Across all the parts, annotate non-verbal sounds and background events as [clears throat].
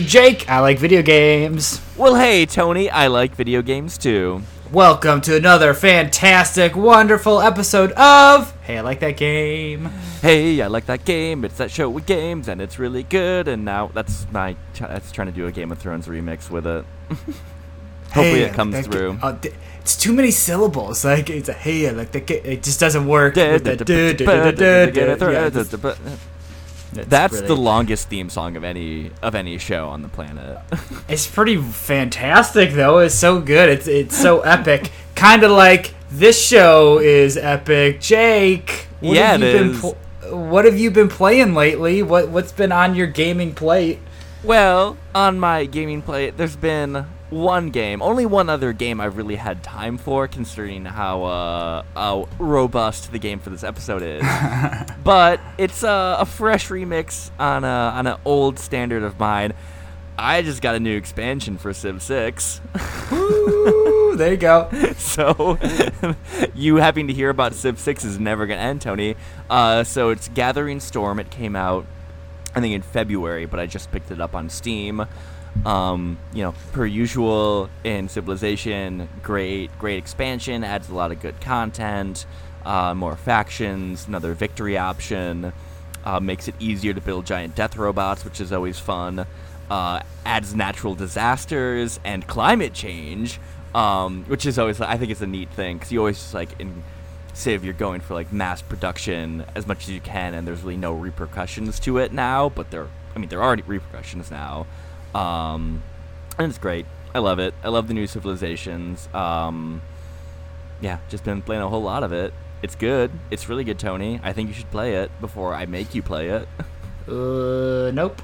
Jake, I like video games. Well, hey, Tony, I like video games too. Welcome to another fantastic, wonderful episode of Hey, I like that game. Hey, I like that game. It's that show with games, and it's really good. And now that's my that's trying to do a Game of Thrones remix with it. Hopefully, Hey, it comes through. oh, d- it's too many syllables. Like it's a hey, I like that game. It just doesn't work. with the That's really- the longest theme song of any of any show on the planet. [laughs] It's pretty fantastic though. It's so good. It's it's so [laughs] epic. Kind of like this show is epic. Jake, what Yeah, have it you been is. pl- what have you been playing lately? What what's been on your gaming plate? Well, on my gaming plate, there's been one game, only one other game I've really had time for, considering how uh, how robust the game for this episode is. [laughs] but it's uh, a fresh remix on a on an old standard of mine. I just got a new expansion for Civ 6. Ooh, there you go. [laughs] so [laughs] you having to hear about Civ 6 is never going to end, Tony. Uh, so it's Gathering Storm. It came out, I think, in February, but I just picked it up on Steam. Um, you know, per usual in Civilization, great, great expansion, adds a lot of good content, uh, more factions, another victory option, uh, makes it easier to build giant death robots, which is always fun. Uh, adds natural disasters and climate change, um, which is always I think it's a neat thing because you always just like in Civ you're going for like mass production as much as you can, and there's really no repercussions to it now. But there, I mean, there are repercussions now, um, and it's great. I love it. I love the new civilizations. Um, yeah, just been playing a whole lot of it. It's good. It's really good, Tony. I think you should play it before I make you play it. [laughs] Uh, nope.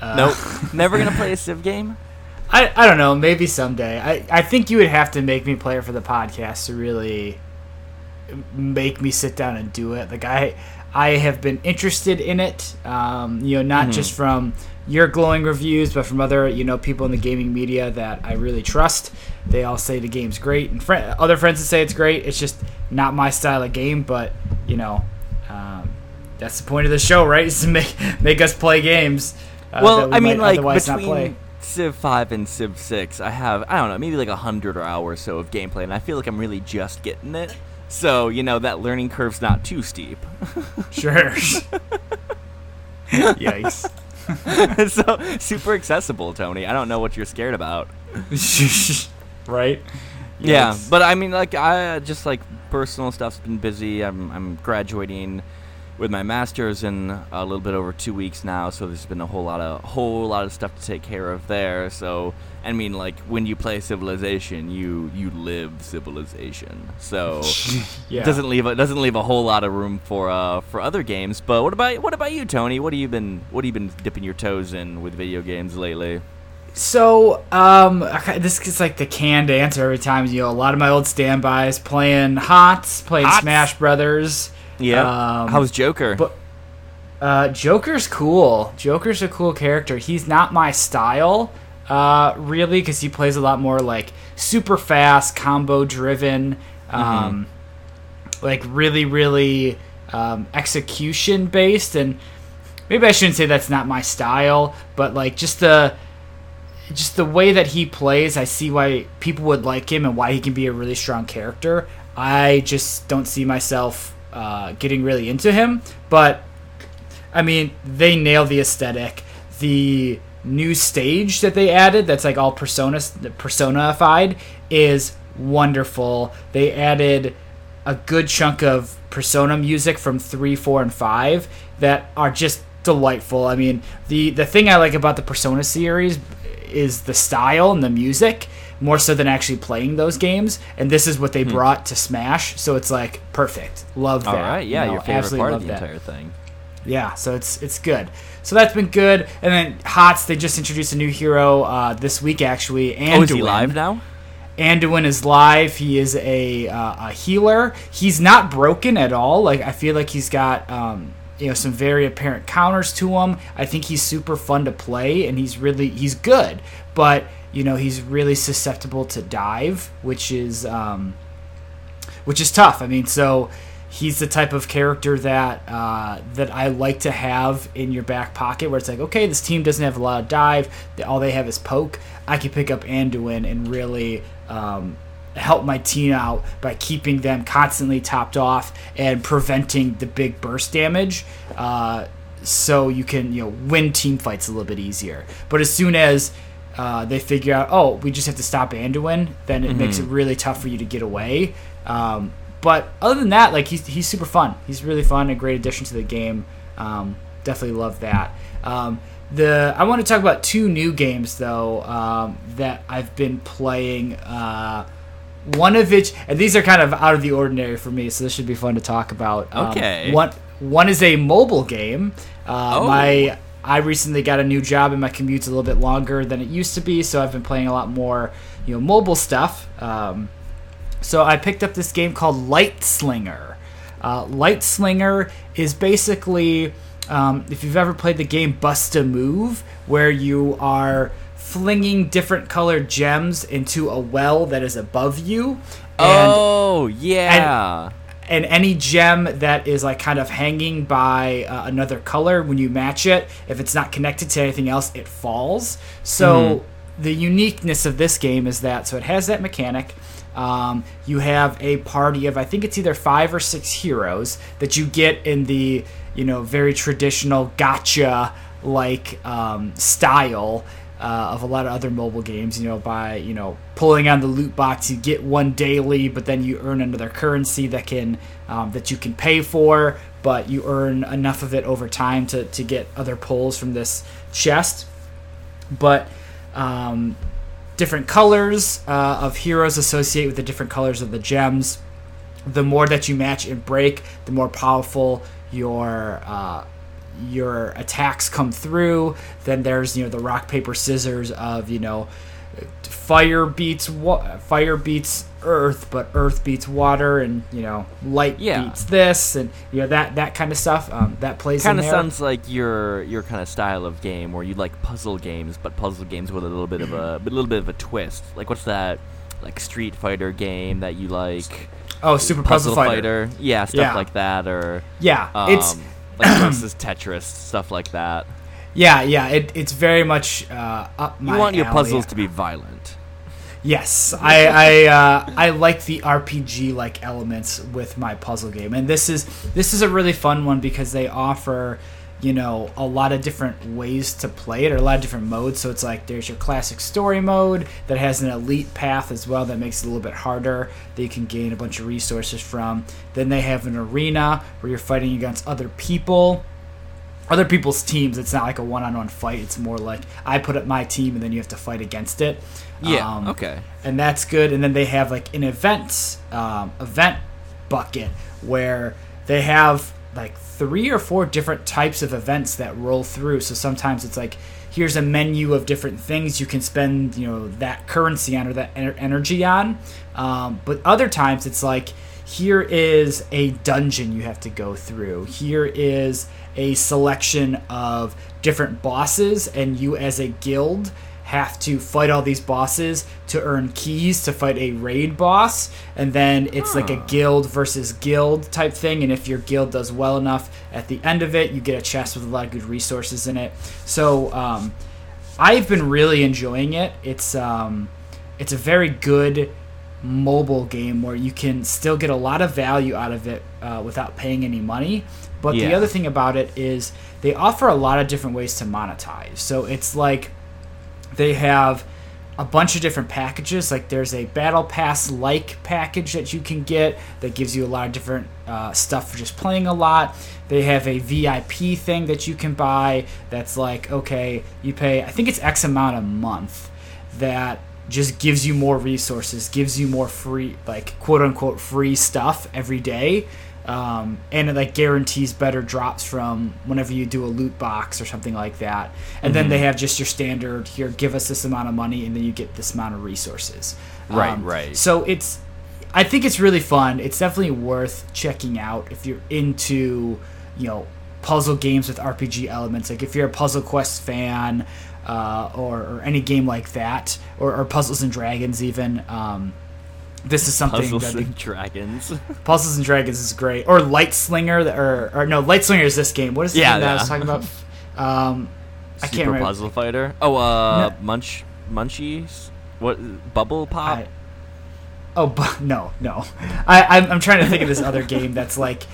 Uh, nope. [laughs] Never gonna play a Civ game. I, I don't know. Maybe someday. I, I think you would have to make me play it for the podcast to really make me sit down and do it. Like I I have been interested in it. Um, you know, not Mhm. just from your glowing reviews, but from other you know people in the gaming media that I really trust. They all say the game's great, and fri other friends that say it's great. It's just not my style of game, but you know. Um, that's the point of the show, right? [laughs] Is to make make us play games. uh, well, we I mean, like otherwise not play. between Civ Five and Civ Six, I have I don't know, maybe like a hundred or hour or so of gameplay, and I feel like I'm really just getting it. So you know that learning curve's not too steep. Sure. [laughs] Yikes. [laughs] so super accessible, Tony. I don't know what you're scared about. [laughs] right? Yeah, Yikes. but I mean, like, I just like personal stuff's been busy. I'm I'm graduating with my master's in a little bit over two weeks now, so there's been a whole lot of whole lot of stuff to take care of there. So I mean, like, when you play Civilization, you you live Civilization. So [laughs] Yeah. it doesn't leave a, doesn't leave a whole lot of room for uh for other games. But what about what about you, Tony? What have you been what have you been dipping your toes in with video games lately? So, um, this is like the canned answer every time. You know, a lot of my old standbys playing HOTS, playing HOTS. Smash Brothers. Yeah, Um, how's Joker? but- Uh, Joker's cool. Joker's a cool character. He's not my style, uh, really, because he plays a lot more like super fast, combo driven, um, like really, really um, execution based. And maybe I shouldn't say that's not my style, but like just the just the way that he plays, I see why people would like him and why he can be a really strong character. I just don't see myself uh, getting really into him, but I mean, they nail the aesthetic. The new stage that they added, that's like all persona personified, is wonderful. They added a good chunk of persona music from three, four, and five that are just delightful. I mean, the the thing I like about the Persona series is the style and the music more so than actually playing those games. And this is what they brought to Smash, so it's like perfect. Love that. Hmm. All right, yeah, you know, your favorite absolutely part of the that. entire thing. Yeah, so it's it's good. So that's been good. And then Hots, they just introduced a new hero uh, this week actually. Anduin. Oh, is he live now? Anduin is live. He is a uh, a healer. He's not broken at all. Like I feel like he's got um, you know some very apparent counters to him. I think he's super fun to play, and he's really he's good. But you know he's really susceptible to dive, which is um, which is tough. I mean, so he's the type of character that uh, that I like to have in your back pocket, where it's like, okay, this team doesn't have a lot of dive, all they have is poke. I can pick up Anduin and really um, help my team out by keeping them constantly topped off and preventing the big burst damage. Uh, so you can you know win team fights a little bit easier. But as soon as uh, they figure out, oh, we just have to stop Anduin, then it mm-hmm. makes it really tough for you to get away. Um, but other than that, like he's he's super fun. He's really fun, a great addition to the game. Um, definitely love that. Um, the I want to talk about two new games though um, that I've been playing. Uh, one of which, and these are kind of out of the ordinary for me, so this should be fun to talk about. Um, okay. One one is a mobile game. Uh, oh. My I recently got a new job and my commute's a little bit longer than it used to be, so I've been playing a lot more, you know, mobile stuff. Um, so I picked up this game called Light Slinger. Uh, Light Slinger is basically, um, if you've ever played the game Bust a Move, where you are flinging different colored gems into a well that is above you. And, oh, yeah. And, and any gem that is like kind of hanging by uh, another color when you match it if it's not connected to anything else it falls so mm-hmm. the uniqueness of this game is that so it has that mechanic um, you have a party of I think it's either five or six heroes that you get in the you know very traditional gacha like um, style uh, of a lot of other mobile games. You know, by you know pulling on the loot box, you get one daily, but then you earn another currency that can um, that you can pay for, but you earn enough of it over time to to get other pulls from this chest. But um, different colors uh, of heroes associate with the different colors of the gems. The more that you match and break, the more powerful your uh, your attacks come through. Then there's you know the rock paper scissors of you know fire beats fire beats earth, but earth beats water, and you know light yeah. beats this, and you know that that kind of stuff. Um, that plays kind of sounds like your your kind of style of game, where you like puzzle games, but puzzle games with a little bit of a, a little bit of a twist. Like what's that? Like Street Fighter game that you like? Oh, Super Puzzle, Puzzle Fighter. Fighter. Yeah, stuff yeah. like that, or yeah, um, it's like [clears throat] versus Tetris, stuff like that. Yeah, yeah, it, it's very much uh, up my. You want your puzzles to be violent. Yes, I I, uh, I like the RPG like elements with my puzzle game, and this is this is a really fun one because they offer you know a lot of different ways to play it or a lot of different modes. So it's like there's your classic story mode that has an elite path as well that makes it a little bit harder that you can gain a bunch of resources from. Then they have an arena where you're fighting against other people other people's teams. It's not like a one-on-one fight. It's more like i put up my team and then you have to fight against it yeah um, okay and that's good and then they have like an events um, event bucket where they have like three or four different types of events that roll through. So sometimes it's like here's a menu of different things you can spend you know that currency on or that energy on. Um, but other times it's like here is a dungeon you have to go through. Here is a selection of different bosses, and you as a guild have to fight all these bosses to earn keys to fight a raid boss. And then it's huh. like a guild versus guild type thing. And if your guild does well enough at the end of it you get a chest with a lot of good resources in it. So um, i've been really enjoying it. It's um, it's a very good mobile game where you can still get a lot of value out of it uh, without paying any money. But yeah. the other thing about it is they offer a lot of different ways to monetize. So it's like they have a bunch of different packages. Like there's a battle pass like package that you can get that gives you a lot of different uh, stuff for just playing a lot. They have a VIP thing that you can buy that's like okay, you pay I think it's X amount a month that just gives you more resources, gives you more free like quote unquote free stuff every day um, and it like guarantees better drops from whenever you do a loot box or something like that. And mm-hmm. then they have just your standard here, give us this amount of money, and then you get this amount of resources. Right, um, right. So it's, I think it's really fun. It's definitely worth checking out if you're into, you know, puzzle games with RPG elements. Like if you're a Puzzle Quest fan, uh, or, or, any game like that, or, or, Puzzles and Dragons even. Um, this is something Puzzles that and Dragons. [laughs] Puzzles and Dragons is great. Or Light Slinger, or or no, Light Slinger is this game. What is the Yeah, game that I was talking about? [laughs] Um, I can't remember. Puzzle Fighter. Oh, uh, No. Munch, Munchies. What? Bubble Pop. I- oh, bu- [laughs] no, no. I, I'm, I'm trying to think of this other game that's like.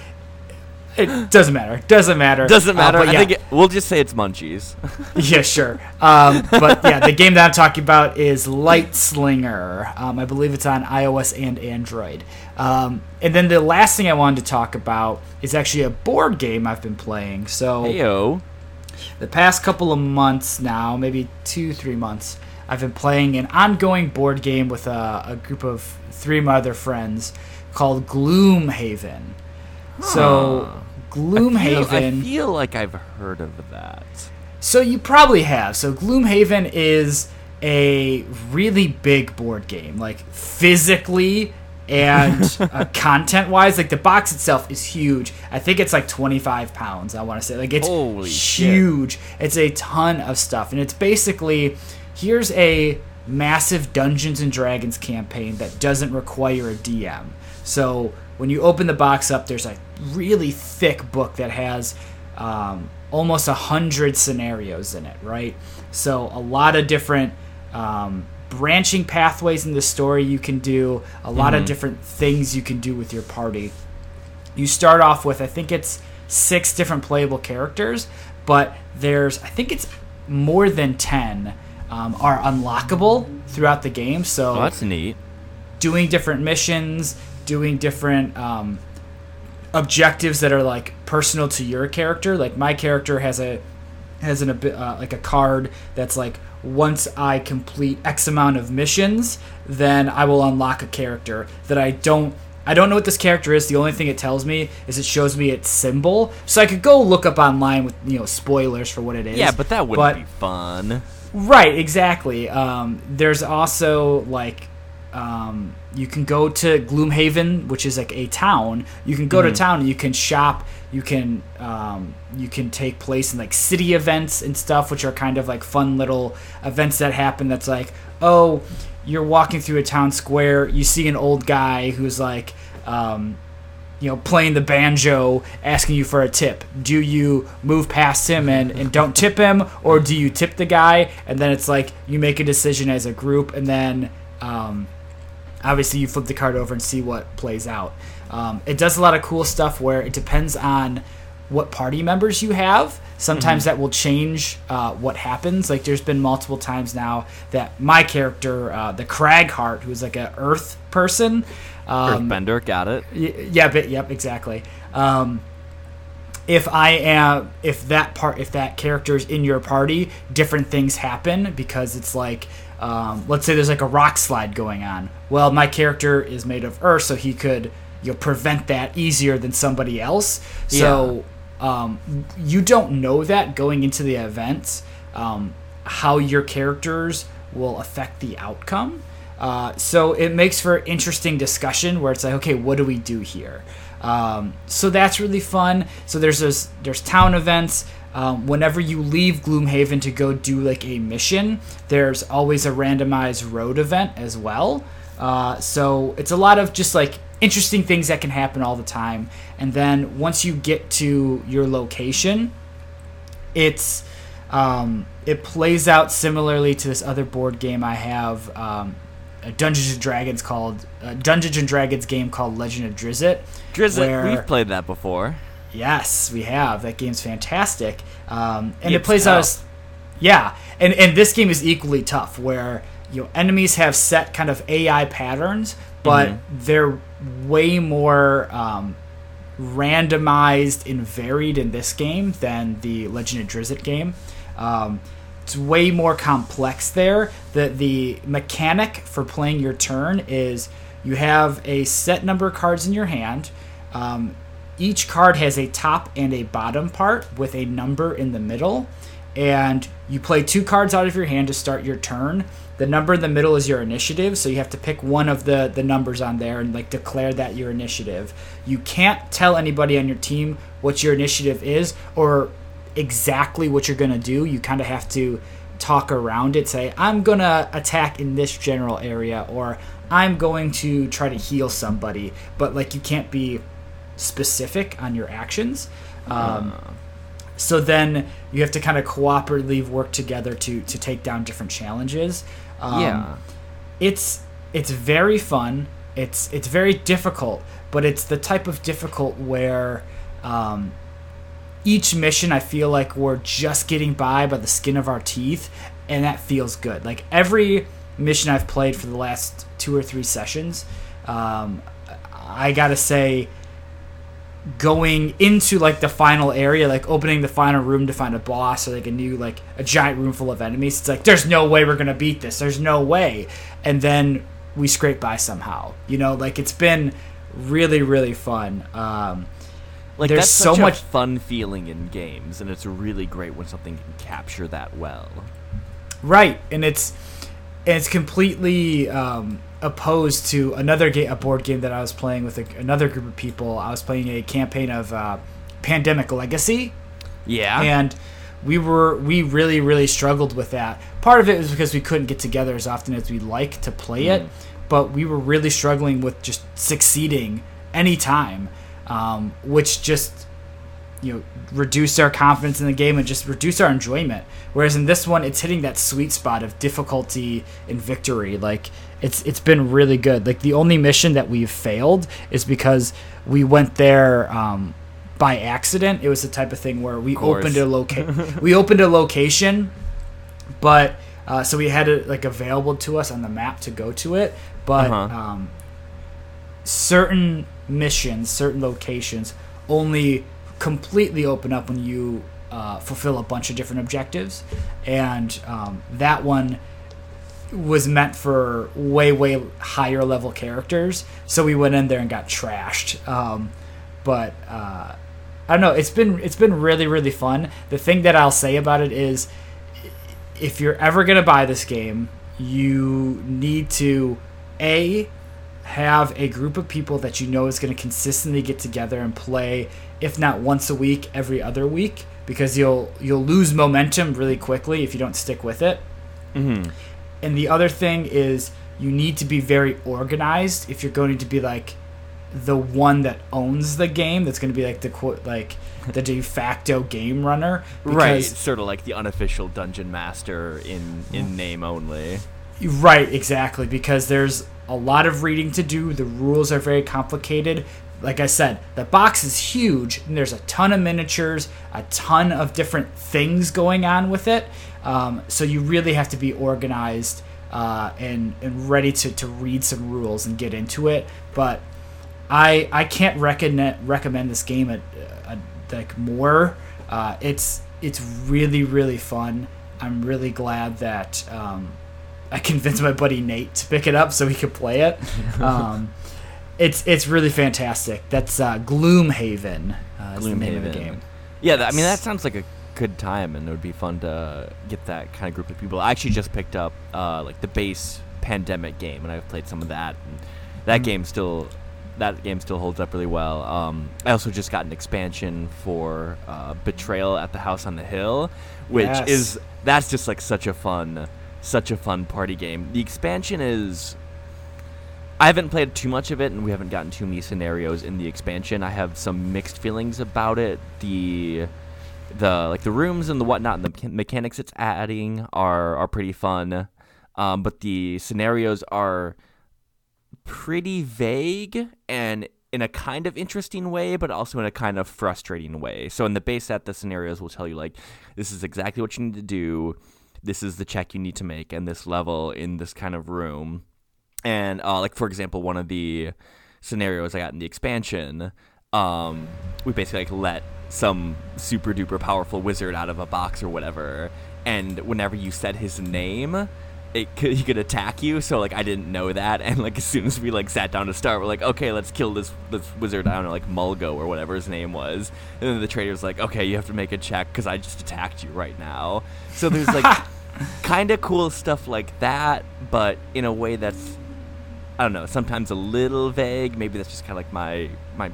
It doesn't matter. Doesn't matter. Doesn't Uh, matter. but I think it, we'll just say it's Munchies. [laughs] yeah, sure. Um, but yeah, the [laughs] game that I'm talking about is Light Slinger. Um, I believe it's on iOS and Android. Um, and then the last thing I wanted to talk about is actually a board game I've been playing. So Heyo. the past couple of months now, maybe two, three months, I've been playing an ongoing board game with a, a group of three of my other friends called Gloomhaven. So. Gloomhaven. I feel, I feel like I've heard of that. So you probably have. So Gloomhaven is a really big board game, like physically and [laughs] uh, content-wise. Like the box itself is huge. I think it's like 25 pounds. I want to say like it's Holy shit. huge. It's a ton of stuff, and it's basically here's a massive Dungeons and Dragons campaign that doesn't require a DM. So when you open the box up, there's a really thick book that has um, almost a hundred scenarios in it, right? So a lot of different um, branching pathways in the story you can do, a lot of different things you can do with your party. You start off with I think it's six different playable characters, but there's I think it's more than ten um, are unlockable throughout the game. So Oh, that's neat. doing different missions, doing different um, objectives that are like personal to your character. Like my character has a has an uh, like a card that's like once I complete X amount of missions, then I will unlock a character that I don't. I don't know what this character is. The only thing it tells me is it shows me its symbol, so I could go look up online with you know spoilers for what it is. Yeah, but that wouldn't But- be fun. Right, exactly. Um, there's also like um, you can go to Gloomhaven, which is like a town. You can go to town and you can shop. You can um, you can take place in like city events and stuff, which are kind of like fun little events that happen. That's like, oh, you're walking through a town square. You see an old guy who's like. Um, you know, playing the banjo, asking you for a tip. Do you move past him and, and don't [laughs] tip him, or do you tip the guy? And then it's like you make a decision as a group, and then um, obviously you flip the card over and see what plays out. Um, it does a lot of cool stuff where it depends on what party members you have. Sometimes that will change uh, what happens. Like there's been multiple times now that my character, uh, the Cragheart, who's like a Earth person, um, Earthbender, got it. Y- yeah, but yep, exactly. Um, if I am, if that part, if that character is in your party, different things happen because it's like, um, let's say there's like a rock slide going on. Well, my character is made of earth, so he could you know, prevent that easier than somebody else. So um, you don't know that going into the event, um, how your characters will affect the outcome. Uh, so it makes for interesting discussion where it's like, okay, what do we do here? Um, so that's really fun. So there's this, there's town events. Um, whenever you leave Gloomhaven to go do like a mission, there's always a randomized road event as well. Uh, so it's a lot of just like interesting things that can happen all the time. And then once you get to your location, it's um, it plays out similarly to this other board game I have, um, a Dungeons and Dragons called Dungeons and Dragons game called Legend of Drizzt. Drizzt, we've played that before. Yes, we have. That game's fantastic, um, and it It's plays out. tough. As, yeah, and and this game is equally tough, where you know enemies have set kind of AI patterns, but Mhm. they're way more um, randomized and varied in this game than the Legend of Drizzt game. Um, it's way more complex there. The the mechanic for playing your turn is you have a set number of cards in your hand. Um, each card has a top and a bottom part with a number in the middle, and you play two cards out of your hand to start your turn. The number in the middle is your initiative, so you have to pick one of the the numbers on there and like declare that your initiative. You can't tell anybody on your team what your initiative is or exactly what you're gonna do. You kind of have to talk around it. Say, I'm gonna attack in this general area, or I'm going to try to heal somebody. But like, you can't be specific on your actions. Um, Uh, so then you have to kind of cooperatively work together to to take down different challenges. Um, yeah. it's it's very fun. It's it's very difficult, but it's the type of difficult where um, each mission I feel like we're just getting by by the skin of our teeth, and that feels good. Like every mission I've played for the last two or three sessions, um, I gotta say, going into like the final area, like opening the final room to find a boss or like a new like a giant room full of enemies. It's like there's no way we're gonna beat this. There's no way, and then we scrape by somehow. You know, like it's been really really fun. Um, Like There's so much- fun feeling in games, and it's really great when something can capture that well. Right, and it's and it's completely um, opposed to another game, a board game that I was playing with a, another group of people. I was playing a campaign of uh, Pandemic Legacy, Yeah. and we were we really really struggled with that. Part of it was because we couldn't get together as often as we'd like to play it, but we were really struggling with just succeeding anytime, um, which just you know reduce our confidence in the game and just reduce our enjoyment. Whereas in this one, it's hitting that sweet spot of difficulty and victory. Like it's it's been really good. Like the only mission that we've failed is because we went there um, by accident. It was the type of thing where we opened a location. [laughs] we opened a location, but uh, so we had it like available to us on the map to go to it, but Uh-huh. um, certain missions, certain locations only completely open up when you uh, fulfill a bunch of different objectives, and um, that one was meant for way way higher level characters. So we went in there and got trashed. Um, but uh, I don't know. It's been it's been really really fun. The thing that I'll say about it is, if you're ever gonna buy this game, you need to a have a group of people that you know is going to consistently get together and play if not once a week every other week because you'll you'll lose momentum really quickly if you don't stick with it Mhm. and the other thing is you need to be very organized if you're going to be like the one that owns the game that's going to be like the quote like the de facto game runner [laughs] Right. Sort of like the unofficial dungeon master in in name only. Right, exactly, because there's a lot of reading to do. The rules are very complicated. Like I said, the box is huge, and there's a ton of miniatures, a ton of different things going on with it. Um, so you really have to be organized uh, and and ready to, to read some rules and get into it. But I I can't recommend recommend this game at, uh, like more. Uh, it's it's really really fun. I'm really glad that um, I convinced my buddy Nate to pick it up so he could play it. [laughs] Um, it's it's really fantastic. That's uh, Gloomhaven. Uh, is the name of the game. Yeah, that, I mean that sounds like a good time, and it would be fun to get that kind of group of people. I actually just picked up uh, like the base pandemic game, and I've played some of that. And that Mhm. game still, that game still holds up really well. Um, I also just got an expansion for uh, Betrayal at the House on the Hill, which Yes. is that's just like such a fun, such a fun party game. The expansion is I haven't played too much of it, and we haven't gotten too many scenarios in the expansion. I have some mixed feelings about it. The the like the rooms and the whatnot and the mechanics it's adding are are pretty fun, um, but the scenarios are pretty vague and in a kind of interesting way, but also in a kind of frustrating way. So in the base set, the scenarios will tell you like this is exactly what you need to do. This is the check you need to make, and this level in this kind of room. And uh, like for example, one of the scenarios I got in the expansion, um, we basically like let some super duper powerful wizard out of a box or whatever, and whenever you said his name, it could, he could attack you. So like I didn't know that, and like as soon as we like sat down to start, we're like, okay, let's kill this this wizard. I don't know, like Mulgo or whatever his name was. And then the traitor's like, okay, you have to make a check because I just attacked you right now. So there's like [laughs] kind of cool stuff like that, but in a way that's I don't know, sometimes a little vague. Maybe that's just kind of like my my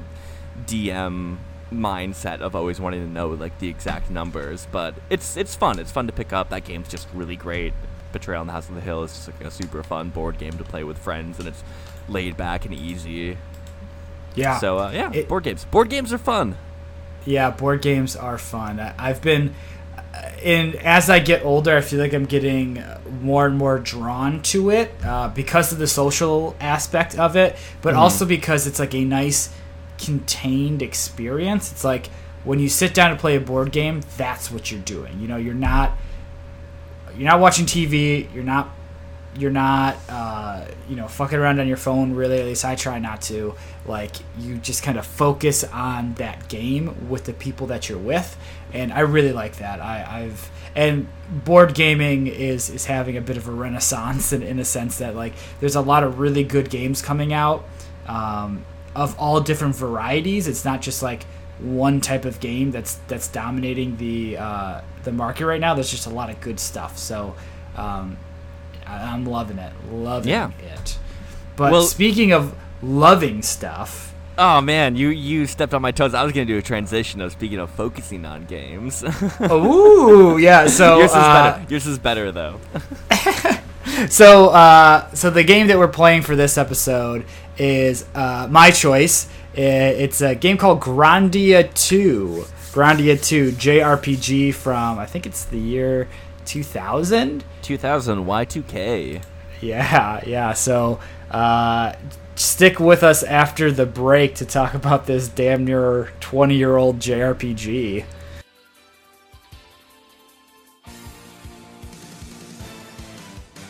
DM mindset of always wanting to know like the exact numbers, but it's it's fun. It's fun to pick up. That game's just really great. Betrayal on the House on the Hill is just like a super fun board game to play with friends, and it's laid back and easy. Yeah. So uh, yeah, It- board games. Board games are fun. Yeah, board games are fun. I- I've been in as I get older, I feel like I'm getting more and more drawn to it uh, because of the social aspect of it, but also because it's like a nice contained experience. It's like when you sit down to play a board game, that's what you're doing. You know, you're not you're not watching TV. You're not you're not uh, you know fucking around on your phone really at least i try not to. Like you just kind of focus on that game with the people that you're with and i really like that. I, i've and board gaming is is having a bit of a renaissance in, in a sense that like there's a lot of really good games coming out um, of all different varieties. It's not just like one type of game that's that's dominating the uh, the market right now. There's just a lot of good stuff. So um, I- I'm loving it, loving Yeah. it. But Well- speaking of loving stuff, Oh man, you you stepped on my toes. I was gonna do a transition of speaking of focusing on games. ooh, yeah. [laughs] So, Yours is uh, better. Yours is better though. [laughs] so, uh, so the game that we're playing for this episode is uh, my choice. It's a game called Grandia Two. Grandia Two JRPG from I think it's the year 2000. 2000 Y2K. Yeah, yeah. So uh, stick with us after the break to talk about this damn near 20 year old JRPG.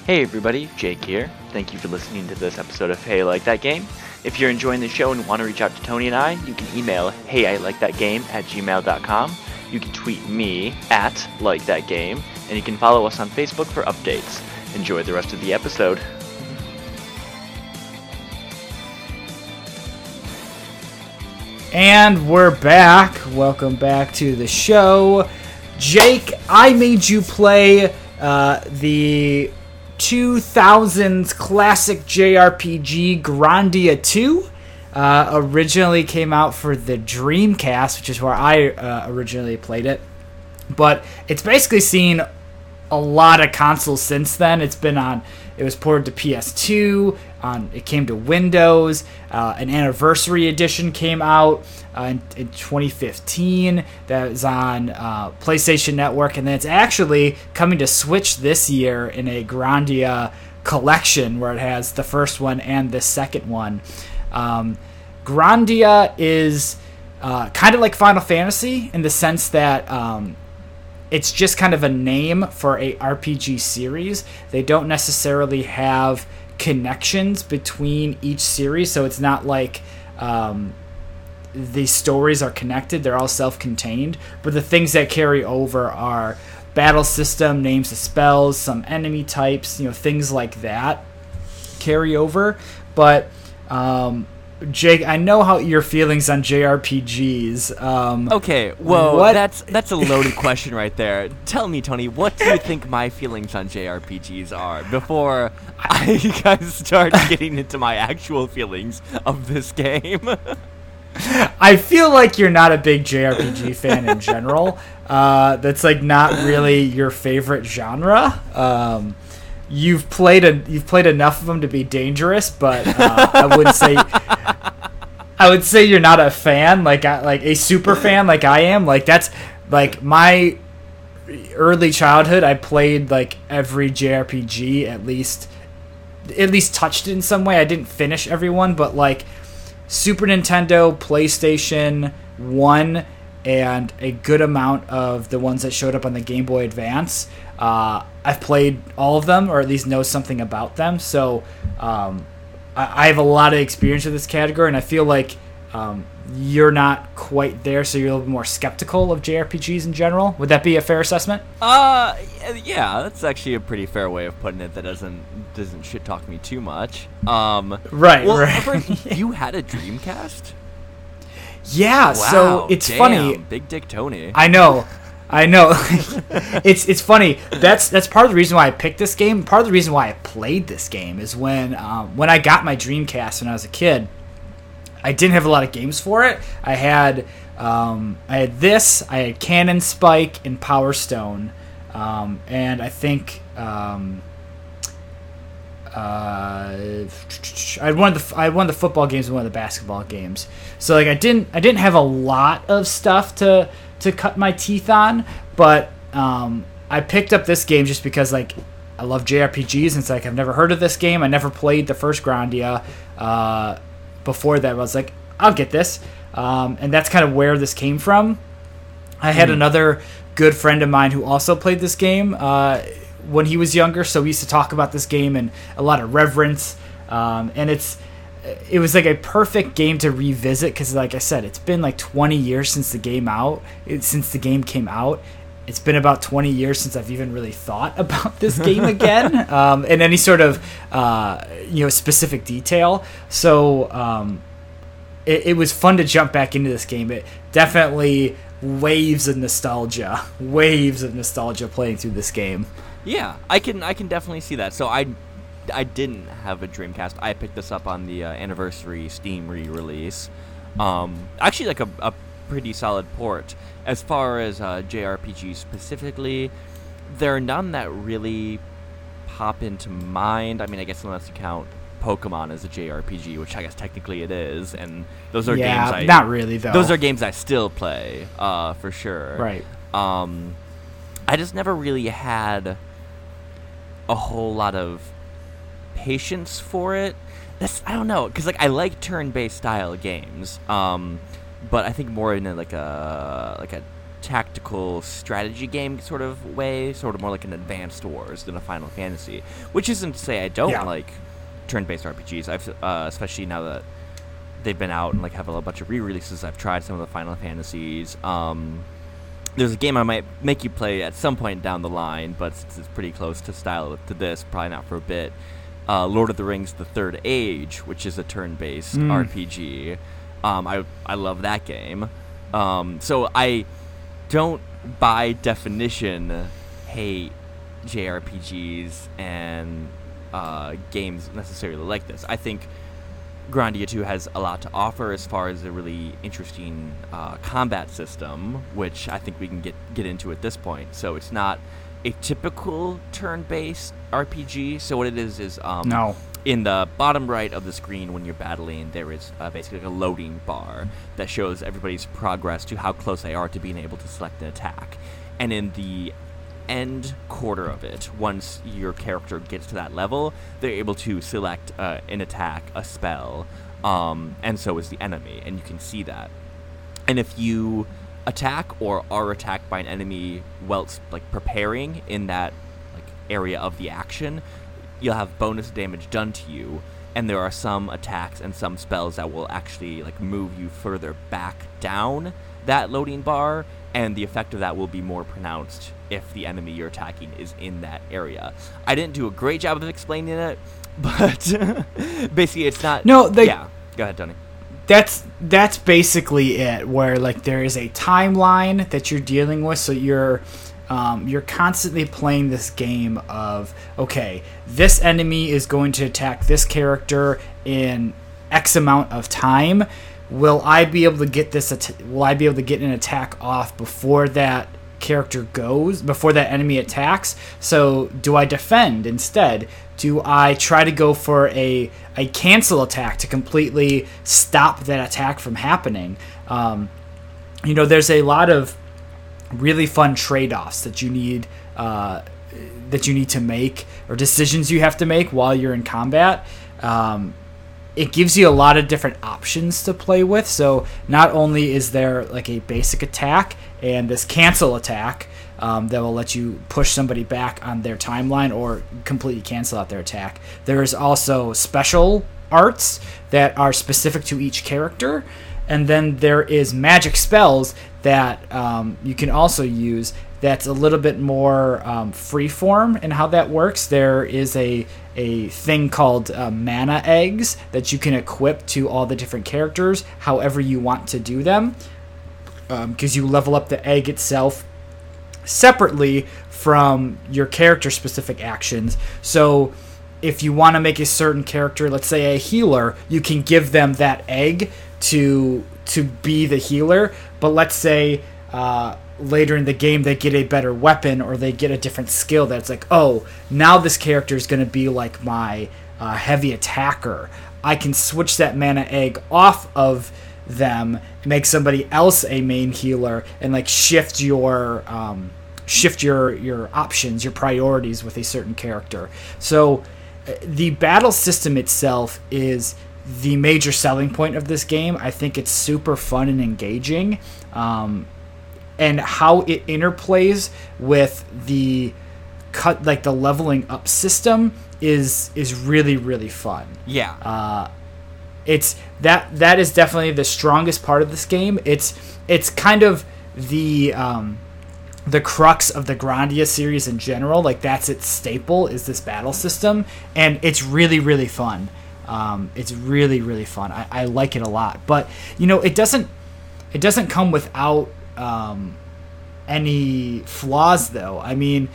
Hey everybody, Jake here. Thank you for listening to this episode of Hey I Like That Game. If you're enjoying the show and want to reach out to Tony and I, you can email hey I like that game at gmail.com. You can tweet me at like that game, and you can follow us on Facebook for updates. Enjoy the rest of the episode. And we're back. Welcome back to the show. Jake, I made you play uh, the 2000s classic JRPG Grandia 2. Uh, originally came out for the Dreamcast, which is where I uh, originally played it. But it's basically seen a lot of consoles since then. It's been on. It was ported to PS2. On it came to Windows. Uh, an anniversary edition came out uh, in, in 2015. That is on uh, PlayStation Network, and then it's actually coming to Switch this year in a Grandia collection where it has the first one and the second one. Um, Grandia is uh, kind of like Final Fantasy in the sense that um, it's just kind of a name for a RPG series. They don't necessarily have connections between each series, so it's not like um, the stories are connected. They're all self-contained, but the things that carry over are battle system, names of spells, some enemy types, you know, things like that carry over. But um, Jake, I know how your feelings on JRPGs. Um, Okay, well, What- that's that's a loaded question right there. Tell me, Tony, what do you think my feelings on JRPGs are before I [laughs] guys start getting into my actual feelings of this game? [laughs] I feel like you're not a big JRPG fan in general. Uh, that's like not really your favorite genre. Um, you've played a you've played enough of them to be dangerous, but uh, I would say I would say you're not a fan, like I, like a super fan, like I am. Like that's like my early childhood. I played like every JRPG at least at least touched it in some way. I didn't finish everyone, but like Super Nintendo, PlayStation 1, and a good amount of the ones that showed up on the Game Boy Advance. Uh, I've played all of them, or at least know something about them. So um, I, I have a lot of experience with this category, and I feel like um, you're not quite there, so you're a little bit more skeptical of JRPGs in general. Would that be a fair assessment? Uh, yeah, that's actually a pretty fair way of putting it. That doesn't doesn't shit talk me too much. Um, Right, well, right. first, [laughs] you had a Dreamcast. Yeah, so Wow, it's damn, funny. Big Dick Tony. I know. I know. [laughs] it's it's funny. That's that's part of the reason why I picked this game. Part of the reason why I played this game is when um, when I got my Dreamcast when I was a kid. I didn't have a lot of games for it. I had Um, I had this, I had Cannon Spike and Power Stone, um, and I think um, uh, I had one of the I of the football games and one of the basketball games. So like I didn't I didn't have a lot of stuff to to cut my teeth on, but um, I picked up this game just because like I love JRPGs and it's like I've never heard of this game. I never played the first Grandia. Uh, before that, I was like I'll get this, um, and that's kind of where this came from. I had another good friend of mine who also played this game. Uh, when he was younger, so we used to talk about this game and a lot of reverence. Um, and it's it was like a perfect game to revisit because, like I said, it's been like 20 years since the game out. It, since the game came out, it's been about 20 years since I've even really thought [laughs] about this game again, [laughs] um, in any sort of uh, you know specific detail. So um, it, it was fun to jump back into this game. It definitely waves of nostalgia, [laughs] waves of nostalgia playing through this game. Yeah, I can I can definitely see that. So I I didn't have a Dreamcast. I picked this up on the uh, anniversary Steam re-release. Um, actually, like a, a pretty solid port. As far as uh, JRPGs specifically, there are none that really pop into mind. I mean, I guess unless you count Pokemon as a JRPG, which I guess technically it is, and those are yeah, games I not really though. those are games I still play, uh, for sure. right. Um, I just never really had a whole lot of patience for it. That's I don't know because like I like turn-based style games, um, but I think more in a, like a like a tactical strategy game sort of way, sort of more like an Advanced Wars than a Final Fantasy. Which isn't to say I don't Yeah. like turn-based RPGs. I've uh, especially now that they've been out and like have a bunch of re-releases. I've tried some of the Final Fantasies. Um, there's a game I might make you play at some point down the line, but since it's pretty close to style to this, probably not for a bit. Uh, Lord of the Rings: The Third Age, which is a turn-based Mm. RPG. Um, I I love that game. Um, so I don't, by definition, hate JRPGs and uh, games necessarily like this. I think Grandia 2 has a lot to offer as far as a really interesting uh, combat system, which I think we can get get into at this point. So it's not a typical turn-based RPG. So what it is is um, No. in the bottom right of the screen when you're battling, there is uh, basically like a loading bar that shows everybody's progress to how close they are to being able to select an attack. And in the end quarter of it, once your character gets to that level, they're able to select uh, an attack, a spell, um, and so is the enemy, and you can see that. And if you attack or are attacked by an enemy whilst like preparing in that like area of the action, you'll have bonus damage done to you. And there are some attacks and some spells that will actually like move you further back down that loading bar, and the effect of that will be more pronounced if the enemy you're attacking is in that area. I didn't do a great job of explaining it, [laughs] but [laughs] basically it's not. No, they- yeah. Go ahead, Tony. That's that's basically it where like there is a timeline that you're dealing with so you're um, you're constantly playing this game of okay this enemy is going to attack this character in x amount of time. Will i be able to get this at- will i be able to get an attack off before that character goes before that enemy attacks. So do i defend instead? Do i try to go for a a cancel attack to completely stop that attack from happening? Um, you know there's a lot of really fun trade-offs that you need uh, that you need to make or decisions you have to make while you're in combat. Um, it gives you a lot of different options to play with. So not only is there like a basic attack and this cancel attack um, that will let you push somebody back on their timeline or completely cancel out their attack there is also special arts that are specific to each character and then there is magic spells that um, you can also use that's a little bit more um, freeform in how that works. There is a a thing called uh, mana eggs that you can equip to all the different characters, however you want to do them, because you level up the egg itself separately from your character specific actions. So if you want to make a certain character, let's say a healer, you can give them that egg to to be the healer. But let's say uh, later in the game they get a better weapon or they get a different skill that's like, oh, now this character is going to be like my uh, heavy attacker. I can switch that mana egg off of them, make somebody else a main healer, and like shift your um, shift your your options, your priorities with a certain character. So uh, the battle system itself is the major selling point of this game. I think it's super fun and engaging. Um, and how it interplays with the cut like the leveling up system is is really really fun. Yeah. Uh, it's that that is definitely the strongest part of this game. It's it's kind of the um, the crux of the Grandia series in general. Like that's its staple is this battle system, and it's really really fun. Um, it's really really fun. I, I like it a lot, but you know it doesn't it doesn't come without um, any flaws though. I mean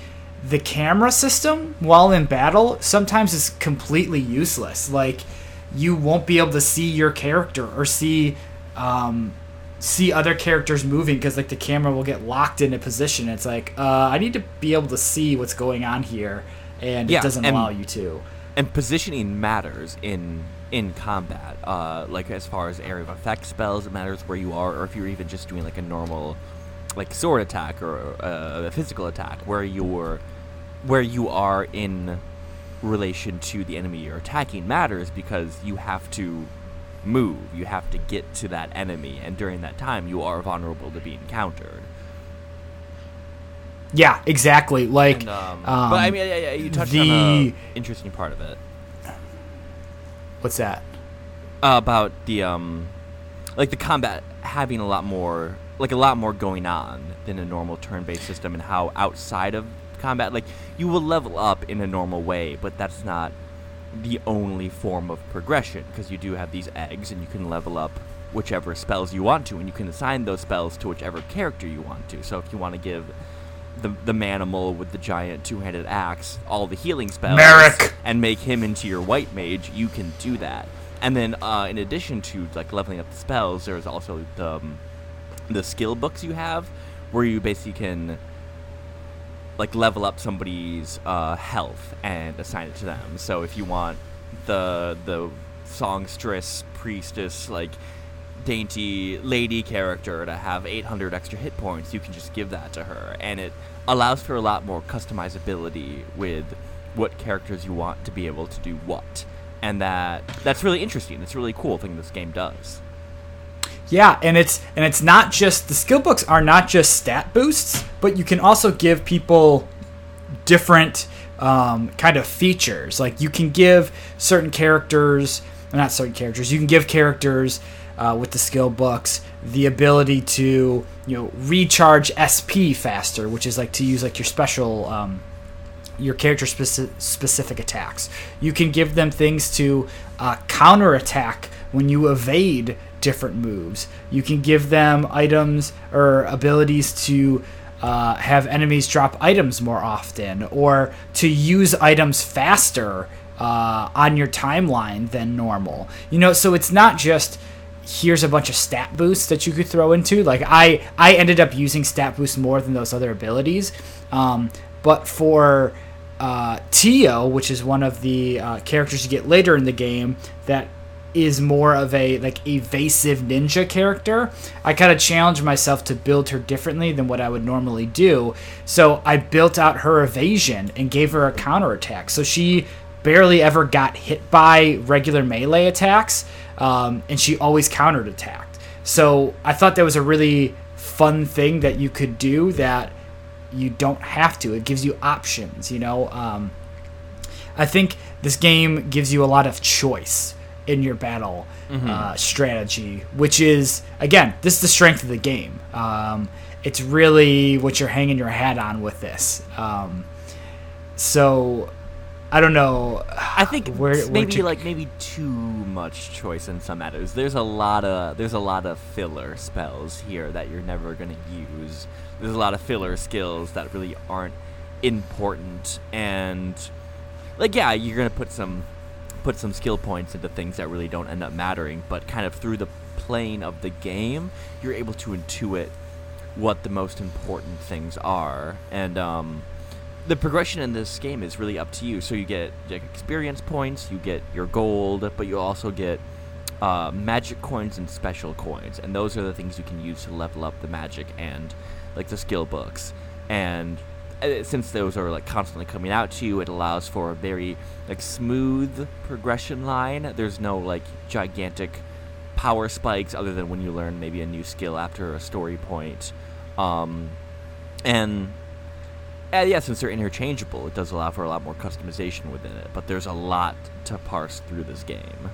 the camera system while in battle sometimes is completely useless. Like you won't be able to see your character or see um, see other characters moving because like the camera will get locked in a position. It's like uh, I need to be able to see what's going on here, and Yeah, it doesn't and- allow you to. and positioning matters in in combat. Uh, like as far as area of effect spells, it matters where you are, or if you're even just doing like a normal, like sword attack or uh, a physical attack, where you're where you are in relation to the enemy you're attacking matters because you have to move, you have to get to that enemy, and during that time you are vulnerable to being countered. Yeah, exactly. Like, And, um, um, but I mean, yeah, yeah, you touched on the- interesting part of it. what's that? uh, about the um like the combat having a lot more like a lot more going on than a normal turn-based system and how outside of combat like you will level up in a normal way but that's not the only form of progression because you do have these eggs and you can level up whichever spells you want to and you can assign those spells to whichever character you want to so if you want to give the, the manimal with the giant two-handed axe all the healing spells Mareg! and make him into your white mage, you can do that. And then, uh, in addition to like leveling up the spells, there's also the um, the skill books you have, where you basically can like level up somebody's uh, health and assign it to them. So if you want the the songstress priestess like dainty lady character to have 800 extra hit points, you can just give that to her, and it allows for a lot more customizability with what characters you want to be able to do what, and that that's really interesting. It's a really cool thing this game does. Yeah, and it's and it's not just the skill books are not just stat boosts, but you can also give people different um, kind of features. Like you can give certain characters, not certain characters, you can give characters uh, with the skill books the ability to you know recharge SP faster, which is like to use like your special. Um, your character speci- specific attacks. You can give them things to uh, counter attack when you evade different moves. You can give them items or abilities to uh, have enemies drop items more often or to use items faster uh, on your timeline than normal. You know, so it's not just here's a bunch of stat boosts that you could throw into. Like I, I ended up using stat boosts more than those other abilities. Um, but for uh, Tio, which is one of the uh, characters you get later in the game, that is more of a like evasive ninja character. I kind of challenged myself to build her differently than what I would normally do. So I built out her evasion and gave her a counterattack. So she barely ever got hit by regular melee attacks, um, and she always countered attacked. So I thought that was a really fun thing that you could do that you don't have to. It gives you options, you know. Um, I think this game gives you a lot of choice in your battle uh, strategy, which is again, this is the strength of the game. Um, it's really what you're hanging your hat on with this. Um, so I don't know. I think Where- where maybe to- like maybe too much choice in some matters. There's a lot of there's a lot of filler spells here that you're never gonna use. There's a lot of filler skills that really aren't important, and like yeah, you're gonna put some put some skill points into things that really don't end up mattering, but kind of through the plane of the game, you're able to intuit what the most important things are, and um, the progression in this game is really up to you. So you get like experience points, you get your gold, but you also get uh, magic coins and special coins, and those are the things you can use to level up the magic and like the skill books. And since those are like constantly coming out to you, it allows for a very like smooth progression line. There's no like gigantic power spikes other than when you learn maybe a new skill after a story point. Um, and uh, yeah, since they're interchangeable, it does allow for a lot more customization within it. But there's a lot to parse through this game.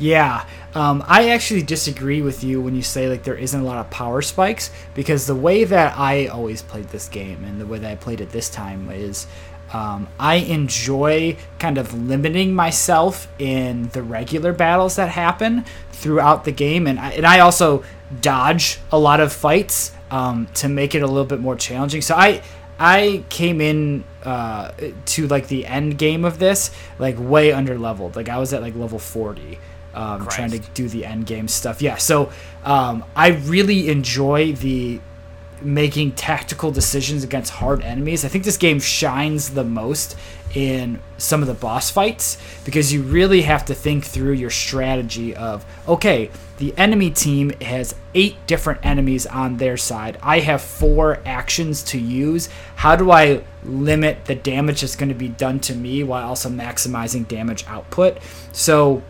Yeah, um, I actually disagree with you when you say like there isn't a lot of power spikes because the way that I always played this game and the way that I played it this time is um, I enjoy kind of limiting myself in the regular battles that happen throughout the game, and I, and I also dodge a lot of fights um, to make it a little bit more challenging. So I I came in uh, to like the end game of this like way under leveled. Like I was at like level forty. Um, trying to do the end game stuff. Yeah, so um, I really enjoy the making tactical decisions against hard enemies. I think this game shines the most in some of the boss fights because you really have to think through your strategy of okay, the enemy team has eight different enemies on their side. I have four actions to use. How do I limit the damage that's going to be done to me while also maximizing damage output? So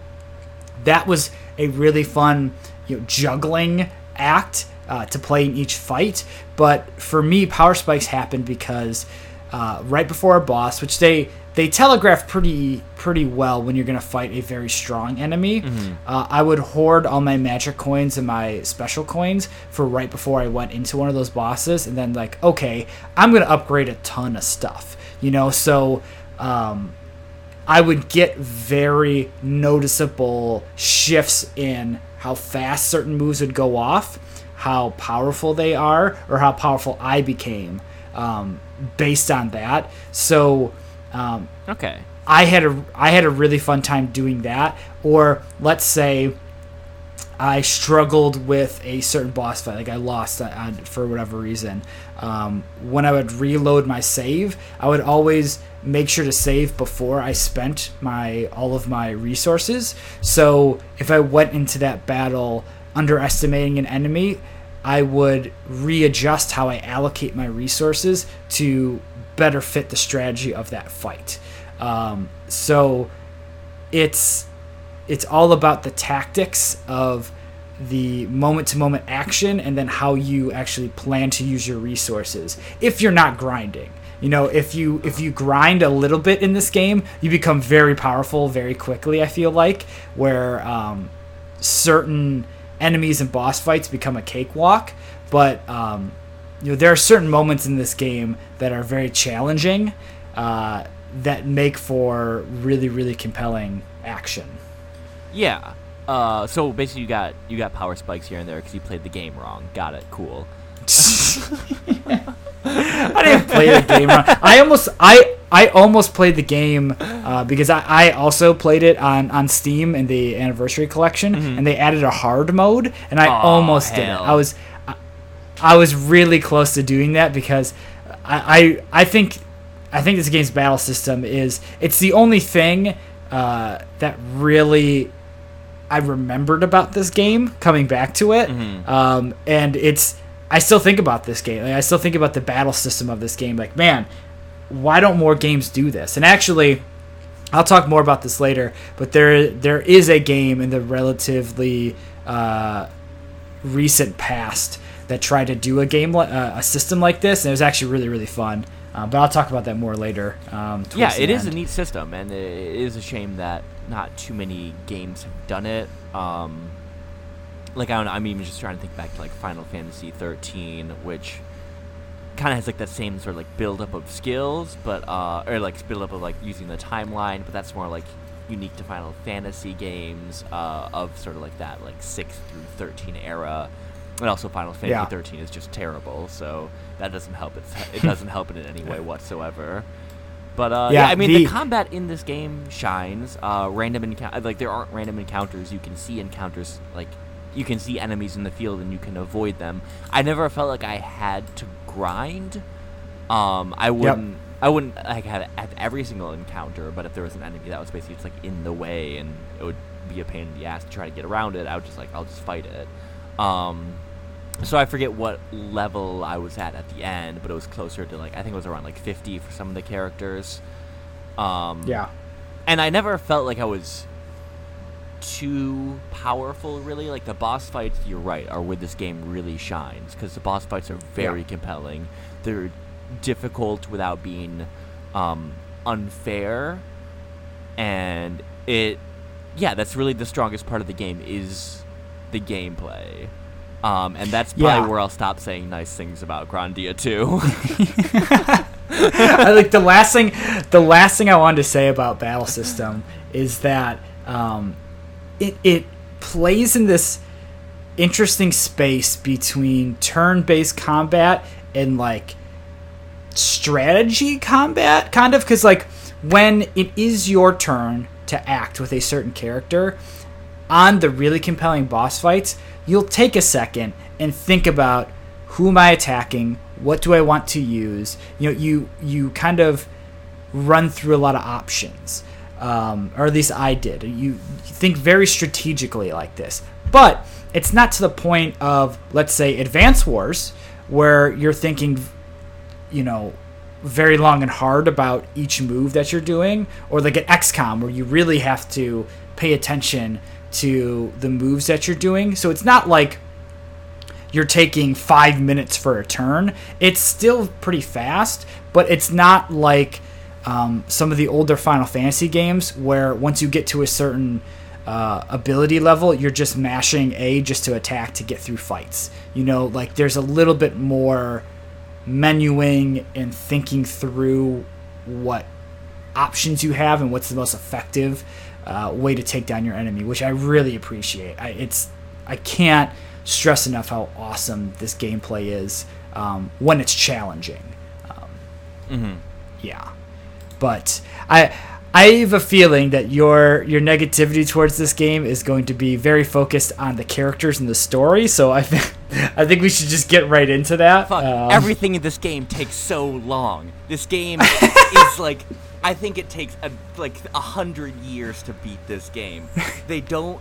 that was a really fun, you know, juggling act uh, to play in each fight. But for me, power spikes happened because uh, right before a boss, which they they telegraph pretty pretty well when you're gonna fight a very strong enemy. Mm-hmm. Uh, I would hoard all my magic coins and my special coins for right before I went into one of those bosses, and then like, okay, I'm gonna upgrade a ton of stuff, you know. So um, I would get very noticeable shifts in how fast certain moves would go off how powerful they are or how powerful I became um, based on that. So um, okay, I had a I had a really fun time doing that. Or let's say I struggled with a certain boss fight, like I lost uh, for whatever reason. Um, when I would reload my save, I would always make sure to save before I spent my all of my resources. So if I went into that battle underestimating an enemy, I would readjust how I allocate my resources to better fit the strategy of that fight. Um, so it's it's all about the tactics of the moment to moment action and then how you actually plan to use your resources if you're not grinding you know if you if you grind a little bit in this game you become very powerful very quickly i feel like where um, certain enemies and boss fights become a cakewalk. But um, you know, there are certain moments in this game that are very challenging uh, that make for really, really compelling action. Yeah. Uh, so basically, you got you got power spikes here and there because you played the game wrong. Got it. Cool. [laughs] I didn't play the game wrong. I almost I I almost played the game uh, because I, I also played it on, on Steam in the anniversary collection, mm-hmm. and they added a hard mode, and I oh, almost hell. did it. I was I, I, was really close to doing that because I, I I think I think this game's battle system is it's the only thing uh, that really I remembered about this game coming back to it, mm-hmm. um, and it's I still think about this game. Like, I still think about the battle system of this game. Like, man, why don't more games do this? And actually, I'll talk more about this later. But there, there is a game in the relatively uh, recent past that tried to do a game, uh, a system like this, and it was actually really, really fun. Uh, but I'll talk about that more later. Um, yeah, it is a neat system, and it is a shame that not too many games have done it. Um, like I don't know, I'm even just trying to think back to like Final Fantasy 13, which kind of has like that same sort of like build up of skills, but uh, or like build up of like using the timeline, but that's more like unique to Final Fantasy games uh, of sort of like that like six through 13 era. And also, Final Fantasy yeah. 13 is just terrible, so that doesn't help it. [laughs] It doesn't help it in any way whatsoever. But uh, Yeah, yeah, I mean the- the combat in this game shines. Uh, random encounter, like there aren't random encounters. You can see encounters, like you can see enemies in the field and you can avoid them. I never felt like I had to grind. Um, I wouldn't. I wouldn't like have, have every single encounter, but if there was an enemy that was basically just like in the way and it would be a pain in the ass to try to get around it, I would just like I'll just fight it. Um, so I forget what level I was at at the end, but it was closer to like I think it was around like 50 for some of the characters. Um, Yeah. and I never felt like I was too powerful. Really, like the boss fights. You're right, are where this game really shines because the boss fights are very Yeah. compelling. They're difficult without being um, unfair, and it, yeah, that's really the strongest part of the game is the gameplay. Um, and that's probably Yeah. where I'll stop saying nice things about Grandia 2. [laughs] I like the last thing the last thing I wanted to say about battle system is that um, it it plays in this interesting space between turn-based combat and like strategy combat kind of because like when it is your turn to act with a certain character on the really compelling boss fights you'll take a second and think about who am i attacking? What do i want to use? You know you you kind of run through a lot of options um, or at least i did. You, think very strategically like this. But it's not to the point of let's say advance wars where you're thinking you know very long and hard about each move that you're doing or like an XCOM where you really have to pay attention to the moves that you're doing. So it's not like you're taking five minutes for a turn. It's still pretty fast but it's not like um, some of the older final fantasy games where once you get to a certain uh, ability level you're just mashing a just to attack to get through fights. You know like there's a little bit more menuing and thinking through what options you have and what's the most effective uh, way to take down your enemy, which I really appreciate. I, it's I can't stress enough how awesome this gameplay is um, when it's challenging. Um, mm-hmm. Yeah, but I. I have a feeling that your your negativity towards this game is going to be very focused on the characters and the story. So I think [laughs] I think we should just get right into that. Fuck, Um, everything in this game takes so long. This game [laughs] is like, I think it takes a, like a hundred years to beat this game. [laughs] They don't,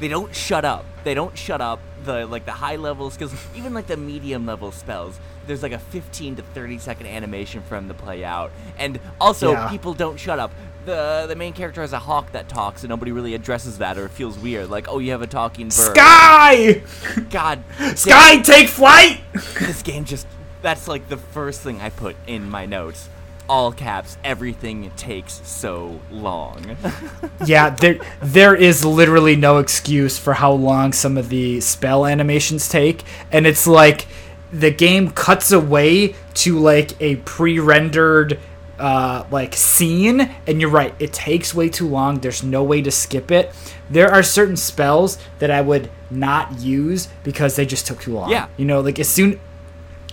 they don't shut up. They don't shut up. The like the high levels, because even like the medium level spells, there's like a 15 to 30 second animation from the play out, and also Yeah. people don't shut up. The the main character has a hawk that talks, and nobody really addresses that, or it feels weird. Like, oh, you have a talking bird. Sky, God, [laughs] Sky, take flight. this game just that's like the first thing I put in my notes. All caps, everything takes so long. [laughs] yeah, there there is literally no excuse for how long some of the spell animations take, and it's like the game cuts away to like a pre-rendered uh, like scene, and you're right, it takes way too long. There's no way to skip it. There are certain spells that I would not use because they just took too long. Yeah. you know, like as soon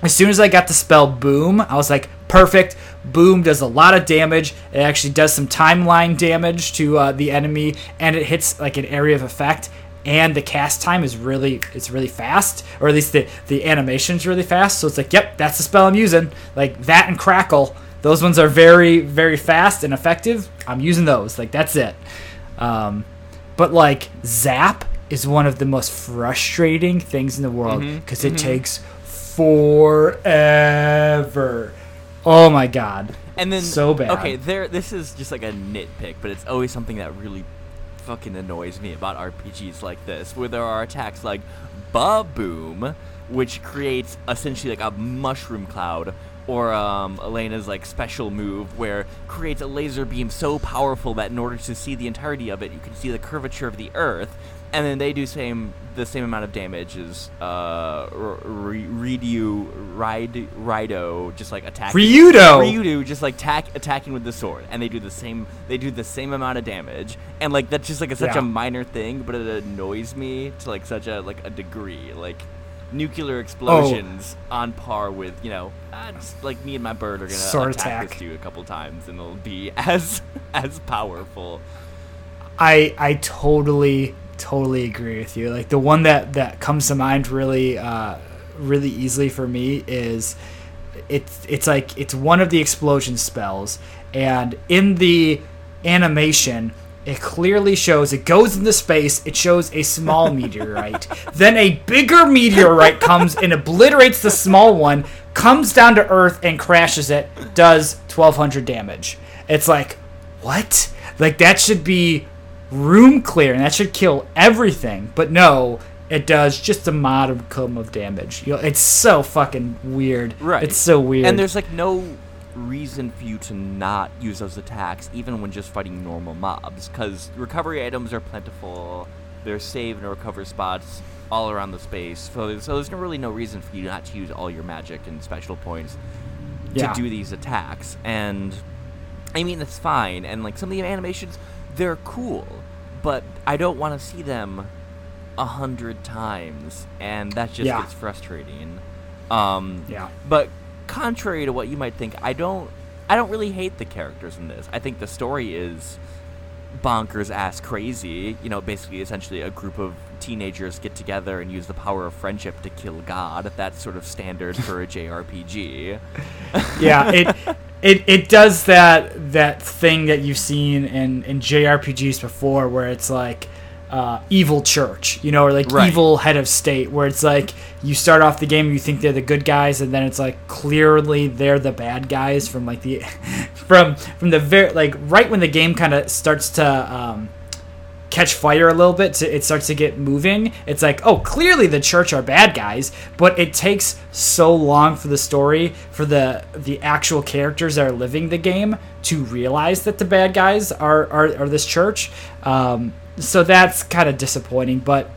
as soon as I got the spell boom, I was like, perfect. Boom does a lot of damage. It actually does some timeline damage to uh, the enemy, and it hits like an area of effect. And the cast time is really it's really fast, or at least the the animation's really fast. So it's like, yep, that's the spell I'm using. Like that and crackle, those ones are very very fast and effective. I'm using those. Like that's it. Um, but like zap is one of the most frustrating things in the world because it takes forever. Oh my god. and then So bad. Okay, there this is just like a nitpick, but it's always something that really fucking annoys me about RPGs like this, where there are attacks like Ba-Boom, which creates essentially like a mushroom cloud, or um, Elena's like special move where creates a laser beam so powerful that in order to see the entirety of it, you can see the curvature of the Earth, and then they do same the same amount of damage as uh, Ryu, Ride, Rido, just like attacking. Ryudo! Ryudo just like tack, attacking with the sword, and they do the same. They do the same amount of damage, and like that's just like a, such Yeah. a minor thing, but it annoys me to like such a like a degree. Like nuclear explosions on par with you know, uh, just like me and my bird are gonna Sword attack, attack. this dude a couple times, and it'll be [laughs] as as powerful. I I totally totally agree with you. Like the one that that comes to mind really uh, really easily for me is it's it's like it's one of the explosion spells, and in the animation. It clearly shows it goes into space. It shows a small [laughs] meteorite. Then a bigger meteorite comes and obliterates the small one, comes down to Earth and crashes it, does 1200 damage. It's like, what? Like, that should be room clear and that should kill everything. But no, it does just a modicum of damage. You know, it's so fucking weird. Right. It's so weird. And there's like no reason for you to not use those attacks, even when just fighting normal mobs, because recovery items are plentiful. There's save and recover spots all around the space, so there's, so there's no, really no reason for you not to use all your magic and special points Yeah. to do these attacks. And I mean, it's fine. And like some of the animations, they're cool, but I don't want to see them a hundred times, and that just Yeah. gets frustrating. Um, Yeah. But contrary to what you might think, I don't. I don't really hate the characters in this. I think the story is bonkers ass crazy. You know, basically, essentially, a group of teenagers get together and use the power of friendship to kill God. That's sort of standard for a JRPG. [laughs] yeah, it it it does that that thing that you've seen in in JRPGs before, where it's like uh, evil church, you know, or like Right. evil head of state, where it's like you start off the game, you think they're the good guys, and then it's like clearly they're the bad guys from like the [laughs] from from the very like right when the game kind of starts to. Um, catch fire a little bit to, it starts to get moving it's like oh clearly the church are bad guys but it takes so long for the story for the the actual characters that are living the game to realize that the bad guys are are, are this church um, so that's kind of disappointing but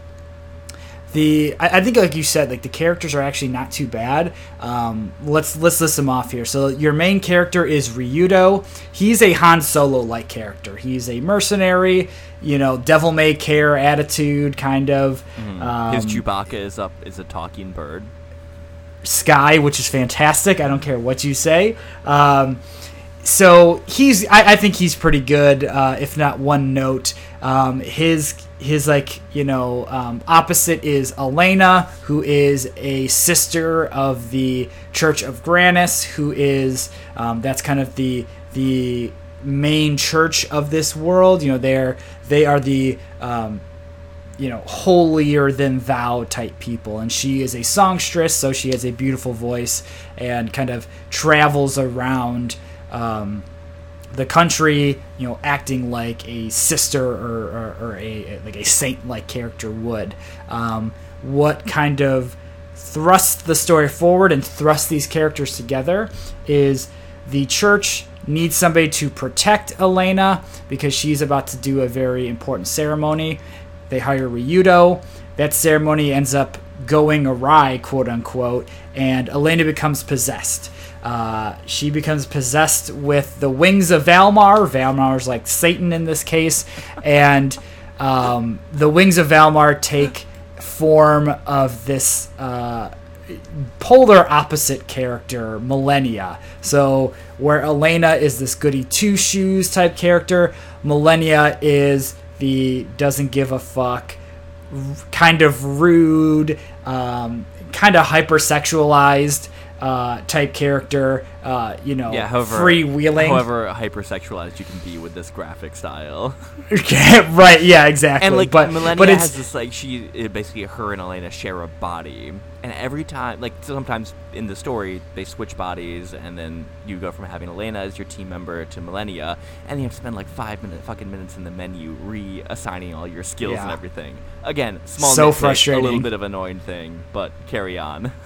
the I, I think like you said like the characters are actually not too bad um, let's let's list them off here so your main character is ryudo he's a han solo like character he's a mercenary you know devil may care attitude kind of um, His Chewbacca is up is a talking bird. Sky, which is fantastic. I don't care what you say. Um, so he's, I, I think he's pretty good, uh, if not one note. Um, his his like you know um, opposite is Elena, who is a sister of the Church of Granas, who is um, that's kind of the the main church of this world. You know, they're they are the um, you know, holier than thou type people. And she is a songstress, so she has a beautiful voice and kind of travels around um, the country, you know, acting like a sister or, or, or a like a saint like character would. Um, what kind of thrust the story forward and thrust these characters together is the church needs somebody to protect Elena because she's about to do a very important ceremony. They hire Ryudo. That ceremony ends up going awry, quote unquote, and Elena becomes possessed. Uh, she becomes possessed with the wings of Valmar. Valmar's like Satan in this case, and um, the wings of Valmar take form of this uh, polar opposite character, Millennia. So where Elena is this goody two shoes type character, Millennia is the doesn't give a fuck, kind of rude, um, kind of hypersexualized uh, type character. Uh, you know, Yeah, however, freewheeling. however hypersexualized you can be with this graphic style. [laughs] right? Yeah, exactly. and like but Millennia but has this like she basically her and Elena share a body, and every time like sometimes in the story they switch bodies, and then you go from having Elena as your team member to Millennia, and you have to spend like five minute fucking minutes in the menu reassigning all your skills and everything. Again, small So nitpick, a little bit of annoying thing, but carry on. [laughs]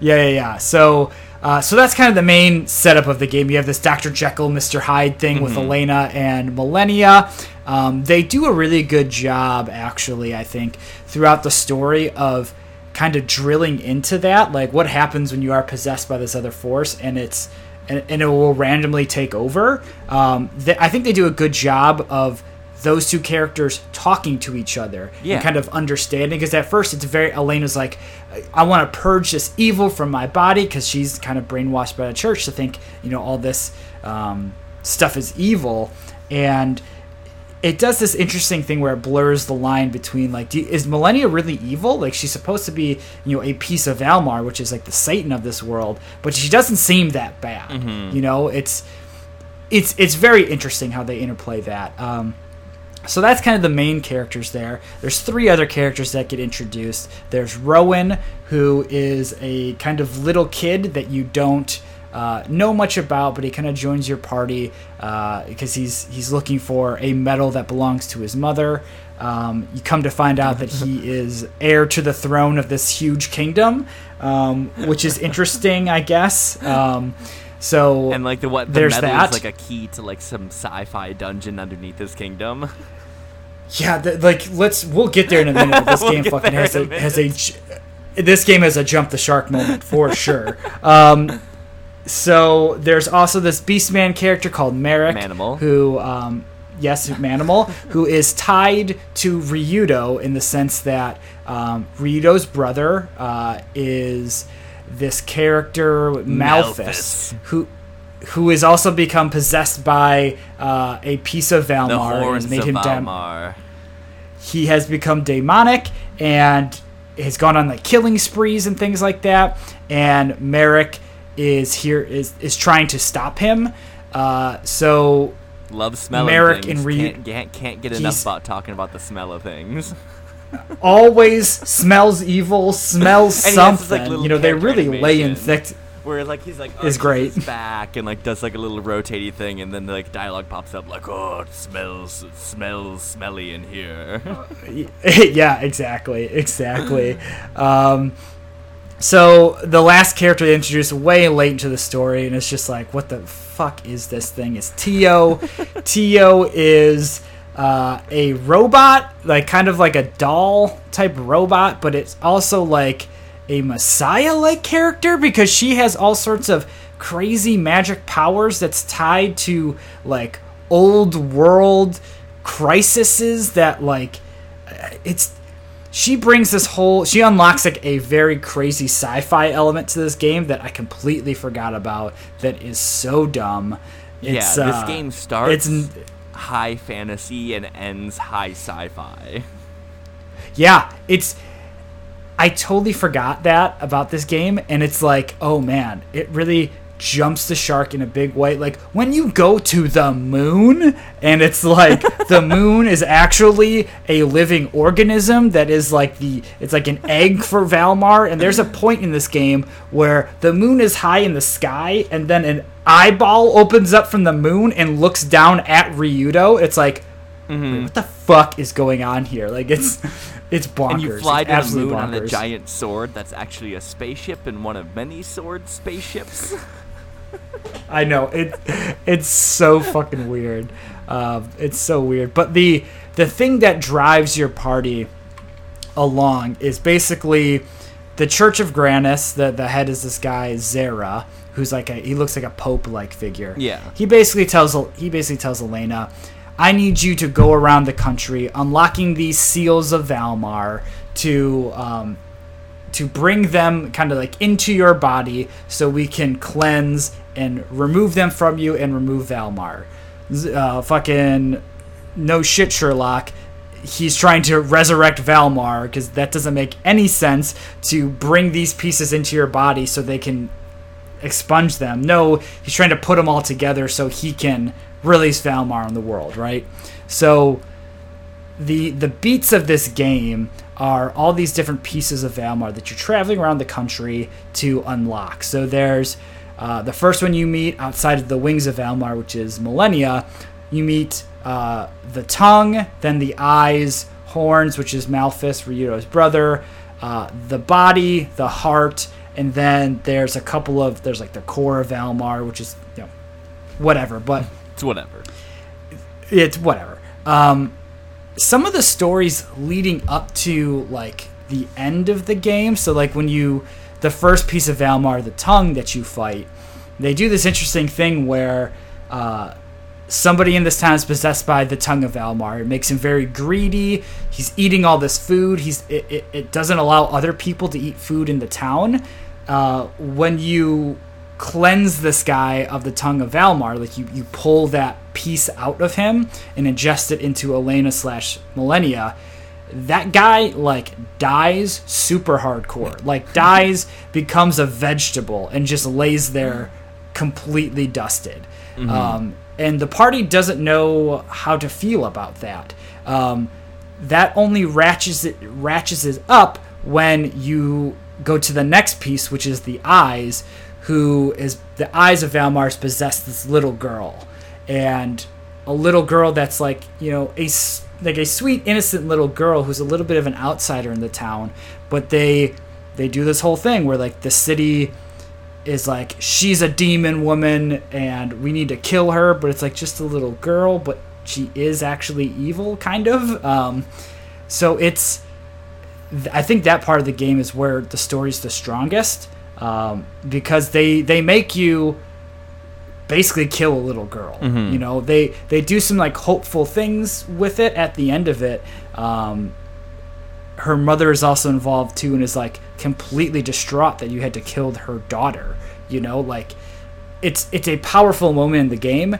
Yeah, yeah, yeah. So, uh, so that's kind of the main setup of the game. You have this Dr. Jekyll, Mr. Hyde thing with Elena and Millennia. Um, they do a really good job, actually, I think, throughout the story of kind of drilling into that, like what happens when you are possessed by this other force, and it's and, and it will randomly take over. Um, th- I think they do a good job of those two characters talking to each other Yeah. and kind of understanding. Because at first it's very Elena's like, I want to purge this evil from my body because she's kind of brainwashed by the church to think you know all this um, stuff is evil and it does this interesting thing where it blurs the line between like do, is millennia really evil like she's supposed to be you know a piece of Valmar which is like the satan of this world but she doesn't seem that bad you know it's it's it's very interesting how they interplay that um, so that's kind of the main characters there. There's three other characters that get introduced. There's Roan, who is a kind of little kid that you don't uh, know much about, but he kind of joins your party uh, because he's he's looking for a medal that belongs to his mother. Um, you come to find out that he [laughs] is heir to the throne of this huge kingdom, um, which is interesting, I guess. Um, so And like the what the There's medal that. is like a key to like some sci-fi dungeon underneath his kingdom. Yeah, the, like let's we'll get there in a minute. This [laughs] We'll game fucking has a, a has a this game has a jump the shark moment for [laughs] sure. Um, so there's also this Beastman character called Mareg, Manimal. who um, yes, Manimal, who is tied to Ryudo in the sense that um, Ryudo's brother uh, is this character Melfice, Melfice. who who has also become possessed by uh, a piece of Valmar The and has made of him Valmar. he has become demonic and has gone on like killing sprees and things like that. And Mareg is here is is trying to stop him. Uh, so Love smelling Mareg things. and can't, can't, can't get enough about talking about the smell of things. [laughs] always smells evil, smells And has this, like, something. you know, they really lay in thick. Where like he's like Is great. back and like does like a little rotating thing, and then like dialogue pops up like, "Oh, it smells, it smells smelly in here." [laughs] yeah, exactly, exactly. um, so the last character they introduced way late into the story, and it's just like, what the fuck is this thing? [laughs] Is Tio? Tio is uh, a robot, like kind of like a doll type robot, but it's also like a messiah-like character because she has all sorts of crazy magic powers that's tied to like old world crises that like it's she brings this whole she unlocks like a very crazy sci-fi element to this game that I completely forgot about that is so dumb. It's, yeah, this uh, game starts it's high fantasy and ends high sci-fi. yeah, it's I totally forgot that about this game and it's like, oh man, it really jumps the shark in a big way. Like when you go to the moon and it's like [laughs] the moon is actually a living organism that is like the it's like an egg for Valmar and there's a point in this game where the moon is high in the sky and then an eyeball opens up from the moon and looks down at Ryudo. It's like Wait, what the fuck is going on here? Like it's [laughs] it's bonkers. and you fly to the moon on a giant sword that's actually a spaceship and one of many sword spaceships. [laughs] I know it. It's so fucking weird. Uh, it's so weird. But the the thing that drives your party along is basically the Church of Granas. The the head is this guy Zera, who's like a he looks like a pope like figure. Yeah. He basically tells he basically tells Elena, I need you to go around the country unlocking these seals of Valmar to um, to bring them kind of like into your body so we can cleanse and remove them from you and remove Valmar. Uh, fucking no shit, Sherlock. He's trying to resurrect Valmar because that doesn't make any sense to bring these pieces into your body so they can expunge them. No, he's trying to put them all together so he can release Valmar in the world, right? So the the beats of this game are all these different pieces of Valmar that you're traveling around the country to unlock. So there's uh, the first one you meet outside of the wings of Valmar, which is Millennia. You meet uh, the tongue, then the eyes, horns, which is Melfice, Ryudo's brother, uh, the body, the heart, and then there's a couple of there's like the core of Valmar, which is you know whatever, but it's whatever. it's whatever. Um, some of the stories leading up to like the end of the game. So like when you the first piece of Valmar, the tongue that you fight, they do this interesting thing where uh, somebody in this town is possessed by the tongue of Valmar. It makes him very greedy. He's eating all this food. He's it, it, it doesn't allow other people to eat food in the town. Uh, when you cleanse this guy of the tongue of Valmar, like you, you pull that piece out of him and ingest it into Elena slash Millennia, that guy like dies super hardcore. Like [laughs] dies, becomes a vegetable, and just lays there completely dusted. Um, and the party doesn't know how to feel about that. Um, that only ratchets it ratchets it up when you go to the next piece, which is the eyes, who is the eyes of Valmar's possess this little girl, and a little girl that's like you know a like a sweet innocent little girl who's a little bit of an outsider in the town, but they they do this whole thing where like the city is like she's a demon woman and we need to kill her but it's like just a little girl but she is actually evil kind of. Um, so it's i think that part of the game is where the story's the strongest um, because they they make you basically kill a little girl. You know they they do some like hopeful things with it at the end of it. Um, her mother is also involved too and is like completely distraught that you had to kill her daughter you know? Like it's it's a powerful moment in the game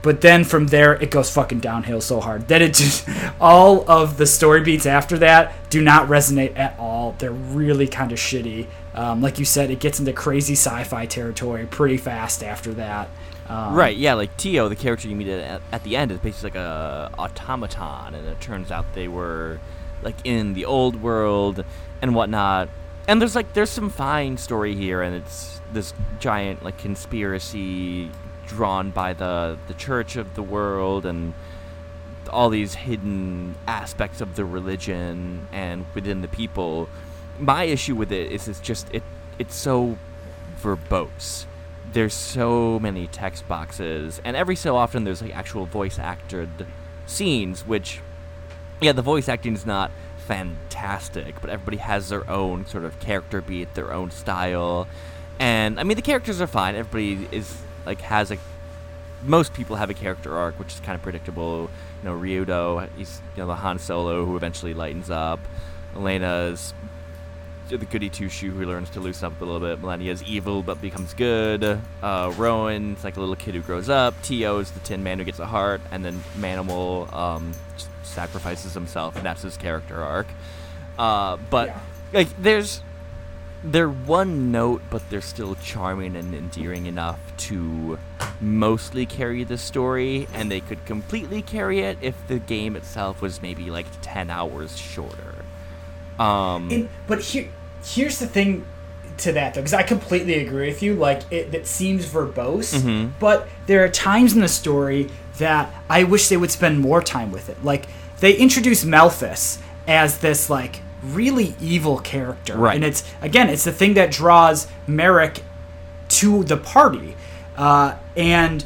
but then from there it goes fucking downhill so hard that it just [laughs] all of the story beats after that do not resonate at all. They're really kind of shitty. Um, like you said it gets into crazy sci-fi territory pretty fast after that. Um, Right, yeah, like Tio, the character you meet at, at the end, is basically like a automaton, and it turns out they were like in the old world and whatnot. And there's like there's some fine story here, and it's this giant like conspiracy drawn by the the church of the world and all these hidden aspects of the religion and within the people. My issue with it is it's just it it's so verbose. There's so many text boxes, and every so often there's like actual voice acted scenes, which yeah, the voice acting is not fantastic, but everybody has their own sort of character beat, their own style. And I mean the characters are fine. Everybody is like has a most people have a character arc, which is kind of predictable. You know, Ryudo, he's you know the Han Solo who eventually lightens up. Elena's the goody two shoe who learns to loosen up a little bit. Millennia's evil but becomes good. Uh, Roan's like a little kid who grows up. Tio's the Tin Man who gets a heart, and then Manimal um, sacrifices himself, and that's his character arc. Uh, but Yeah. like, there's they're one note, but they're still charming and endearing enough to mostly carry the story, and they could completely carry it if the game itself was maybe like 10 hours shorter. Um, And, but here, here's the thing to that though, because I completely agree with you. Like it, it seems verbose, Mhm. but there are times in the story that I wish they would spend more time with it. Like they introduce Melfice as this like really evil character, Right. and it's again, it's the thing that draws Mareg to the party, uh, and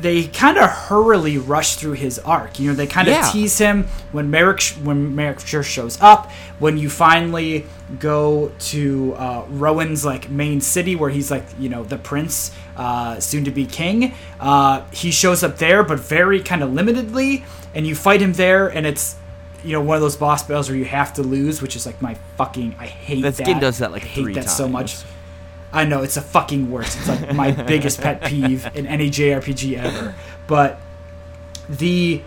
they kind of hurriedly rush through his arc. You know, they kind of Yeah. tease him when Mareg sh- when Mareg sure shows up. When you finally go to uh, Roan's like main city, where he's like you know the prince, uh, soon to be king. Uh, he shows up there, but very kind of limitedly, and you fight him there, and it's. You know, one of those boss battles where you have to lose, which is like my fucking. I hate This that. game does that, like, I hate that so much. I know it's the fucking worst. It's like my [laughs] biggest pet peeve in any JRPG ever. But the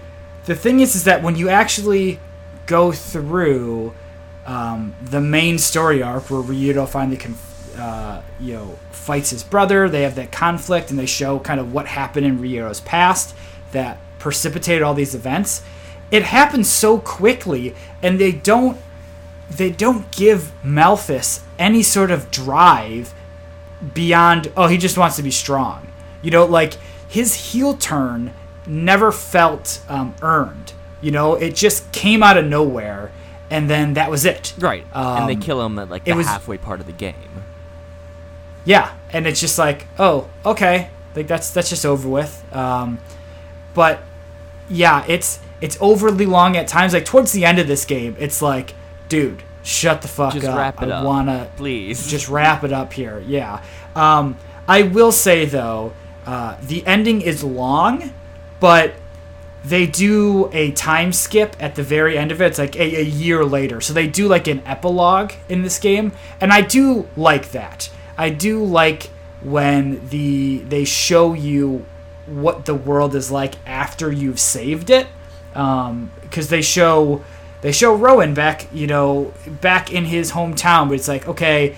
the thing is, is that when you actually go through um, the main story arc where Ryudo finally conf- uh, you know fights his brother, they have that conflict, and they show kind of what happened in Ryudo's past that precipitated all these events. It happens so quickly, and they don't they don't give Melfice any sort of drive beyond oh he just wants to be strong you know like his heel turn never felt um, earned you know it just came out of nowhere and then that was it right, and they Um, kill him at like the was- halfway part of the game. Yeah and it's just like oh okay like that's that's just over with um, but yeah it's it's overly long at times like towards the end of this game it's like dude shut the fuck Just up wrap it i up. wanna Please. just wrap it up here. Yeah. Um, I will say though, uh, the ending is long, but they do a time skip at the very end of it. It's like a, a year later. So they do like an epilogue in this game, and I do like that. I do like when the they show you what the world is like after you've saved it, because they show they show Roan back, you know, back in his hometown. But it's like okay.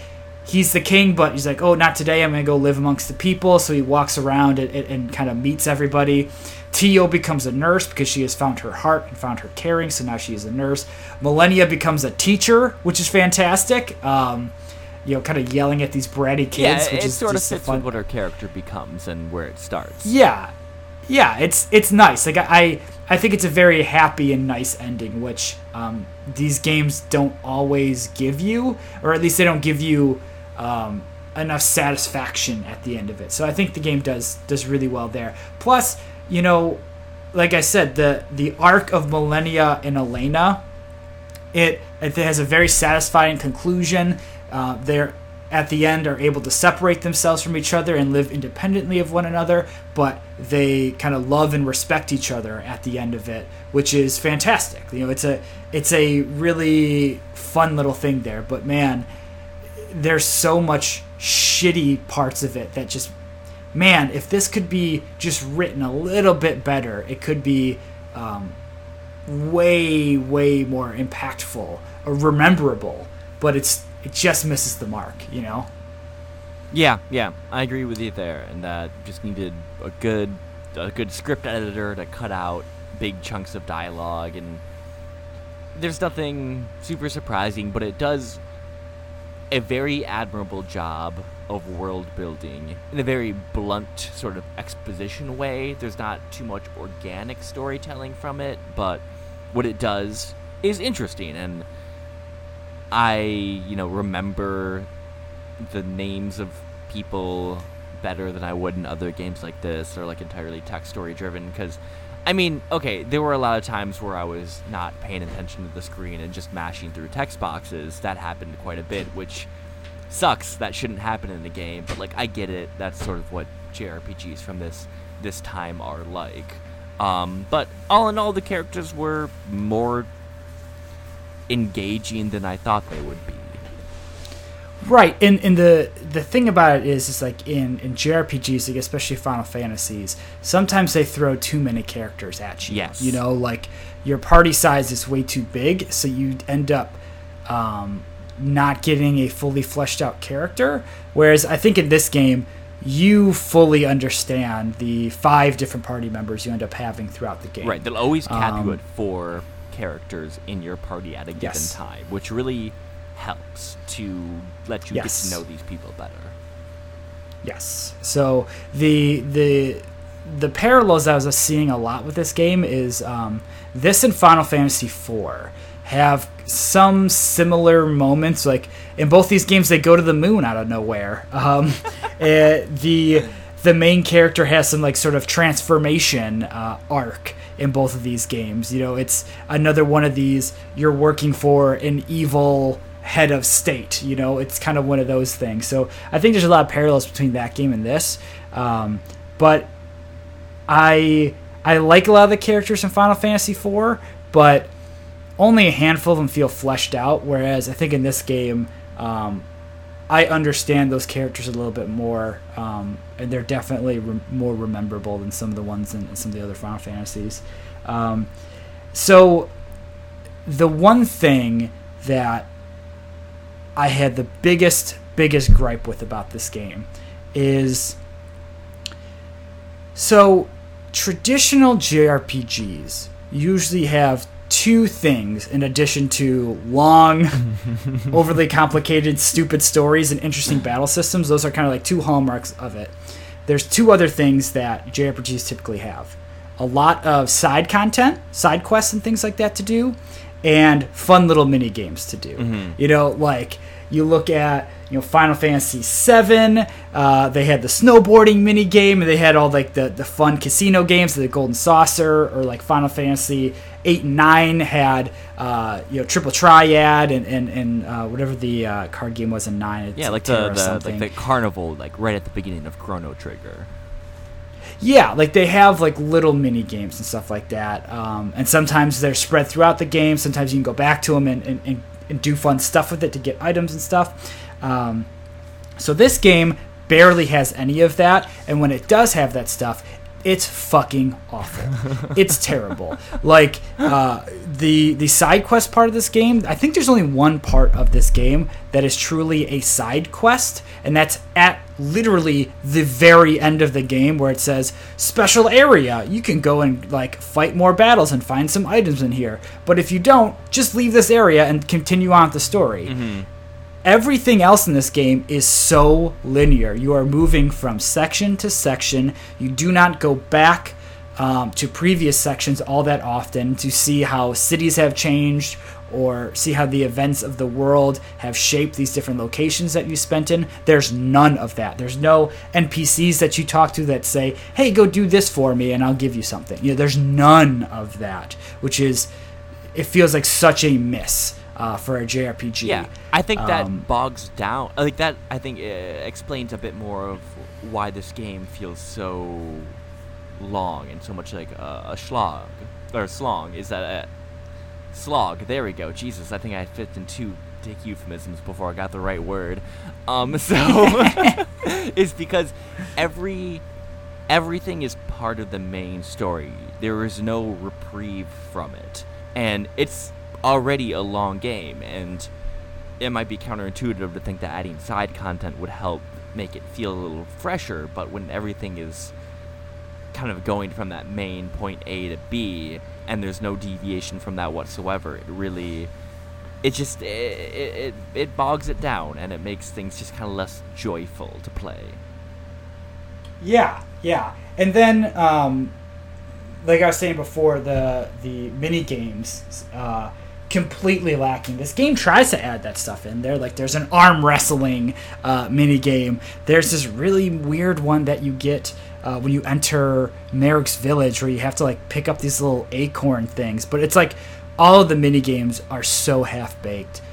He's the king, but he's like, oh, not today. I'm gonna go live amongst the people. So he walks around and, and, and kind of meets everybody. Tio becomes a nurse because she has found her heart and found her caring, so now she is a nurse. Millennia becomes a teacher, which is fantastic. Um, you know, kind of yelling at these bratty kids, yeah, which it is sort of fits fun. with what her character becomes and where it starts. Yeah, yeah, it's it's nice. Like I I think it's a very happy and nice ending, which um, these games don't always give you, or at least they don't give you um, enough satisfaction at the end of it. So I think the game does does really well there. Plus, you know, like I said, the the arc of Millennia and Elena, it it has a very satisfying conclusion. Uh, they're at the end are able to separate themselves from each other and live independently of one another, but they kind of love and respect each other at the end of it, which is fantastic. You know, it's a it's a really fun little thing there. But man, there's so much shitty parts of it that just man, if this could be just written a little bit better, it could be um, way, way more impactful or rememberable. But it's it just misses the mark, you know. Yeah, yeah, I agree with you there, and that just needed a good, a good script editor to cut out big chunks of dialogue, and there's nothing super surprising, but it does a very admirable job of world building in a very blunt sort of exposition way. There's not too much organic storytelling from it, but what it does is interesting and I, you know, remember the names of people better than I would in other games like this or like entirely text story driven because I mean, okay, there were a lot of times where I was not paying attention to the screen and just mashing through text boxes. That happened quite a bit, which sucks. That shouldn't happen in the game, but like I get it. That's sort of what JRPGs from this this time are like. Um, but all in all, the characters were more engaging than I thought they would be. Right, and and the the thing about it is, is like in in JRPGs, like especially Final Fantasies, sometimes they throw too many characters at you. Yes. you know, like your party size is way too big, so you end up um, not getting a fully fleshed out character. Whereas I think in this game, you fully understand the five different party members you end up having throughout the game. Right, they'll always cap Um, you at four characters in your party at a given Yes. time, which really helps to let you Yes. get to know these people better. Yes. So the the the parallels I was seeing a lot with this game is um, this and Final Fantasy IV have some similar moments. Like in both these games, they go to the moon out of nowhere. Um, [laughs] eh, the the main character has some like sort of transformation uh, arc in both of these games. You know, it's another one of these you're working for an evil head of state. You know, it's kind of one of those things. So I think there's a lot of parallels between that game and this. Um, but I I like a lot of the characters in Final Fantasy IV, but only a handful of them feel fleshed out. Whereas I think in this game, um, I understand those characters a little bit more, um, and they're definitely re- more rememberable than some of the ones in, in some of the other Final Fantasies. Um, so the one thing that I had the biggest biggest gripe with about this game is so traditional JRPGs usually have two things in addition to long [laughs] overly complicated stupid stories and interesting battle systems those are kind of like two hallmarks of it there's two other things that JRPGs typically have a lot of side content side quests and things like that to do and fun little mini games to do you know like you look at you know Final Fantasy VII. Uh, they had the snowboarding mini game, and they had all like the, the fun casino games, the Golden Saucer, or like Final Fantasy eight and nine had uh, you know Triple Triad and and, and uh, whatever the uh, card game was in nine. It's Yeah, like the, the like the carnival, like right at the beginning of Chrono Trigger. Yeah, like they have like little mini games and stuff like that, um, and sometimes they're spread throughout the game. Sometimes you can go back to them and, and, and, and do fun stuff with it to get items and stuff. Um, so this game barely has any of that, and when it does have that stuff, it's fucking awful. it's terrible. Like uh, the the side quest part of this game, I think there's only one part of this game that is truly a side quest, and that's at literally the very end of the game where it says special area. You can go and like fight more battles and find some items in here. But if you don't, just leave this area and continue on with the story everything else in this game is so linear. You are moving from section to section. You do not go back um, to previous sections all that often to see how cities have changed or see how the events of the world have shaped these different locations that you spent in. There's none of that. There's no NPCs that you talk to that say, "Hey, go do this for me and I'll give you something." You know, there's none of that, which is it feels like such a miss uh, for a JRPG. Yeah, I think that Um, bogs down. I think that I think uh, explains a bit more of why this game feels so long and so much like a, a slog or a slong. Is that a slog? There we go. Jesus, I think I fit in two dick euphemisms before I got the right word. Um, [laughs] so [laughs] it's because every everything is part of the main story. There is no reprieve from it. And it's already a long game and it might be counterintuitive to think that adding side content would help make it feel a little fresher, but when everything is kind of going from that main point A to B and there's no deviation from that whatsoever, it really it just it, it, it, bogs it down and it makes things just kind of less joyful to play. Yeah, yeah. And then, um, like I was saying before, the the mini games uh, completely lacking. This game tries to add that stuff in there. Like there's an arm wrestling uh, mini game. There's this really weird one that you get. Uh, when you enter Mareg's village, where you have to like pick up these little acorn things, but it's like all of the mini games are so half baked,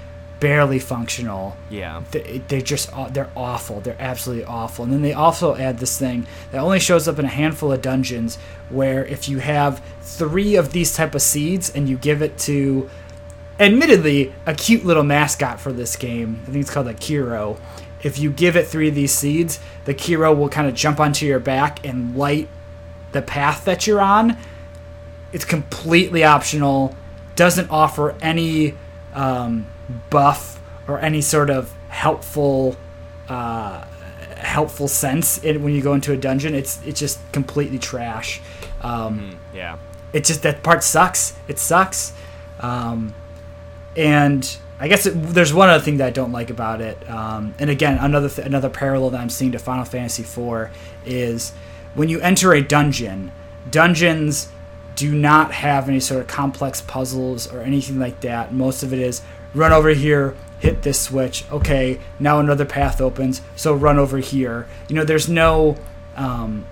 barely functional Yeah. they, they just they're awful they're absolutely awful and then they also add this thing that only shows up in a handful of dungeons where if you have three of these type of seeds and you give it to admittedly a cute little mascot for this game. I think it's called a kiro. If you give it three of these seeds the kiro will kind of jump onto your back and light the path that you're on. It's completely optional doesn't offer any um, buff or any sort of helpful uh, helpful sense in, when you go into a dungeon. It's it's just completely trash. Um, Yeah. it just that part sucks. It sucks. Um, and I guess it, there's one other thing that I don't like about it. Um, and again, another th- another parallel that I'm seeing to Final Fantasy IV is when you enter a dungeon, dungeons do not have any sort of complex puzzles or anything like that. Most of it is run over here, hit this switch. Okay, now another path opens, so run over here. You know, there's no um,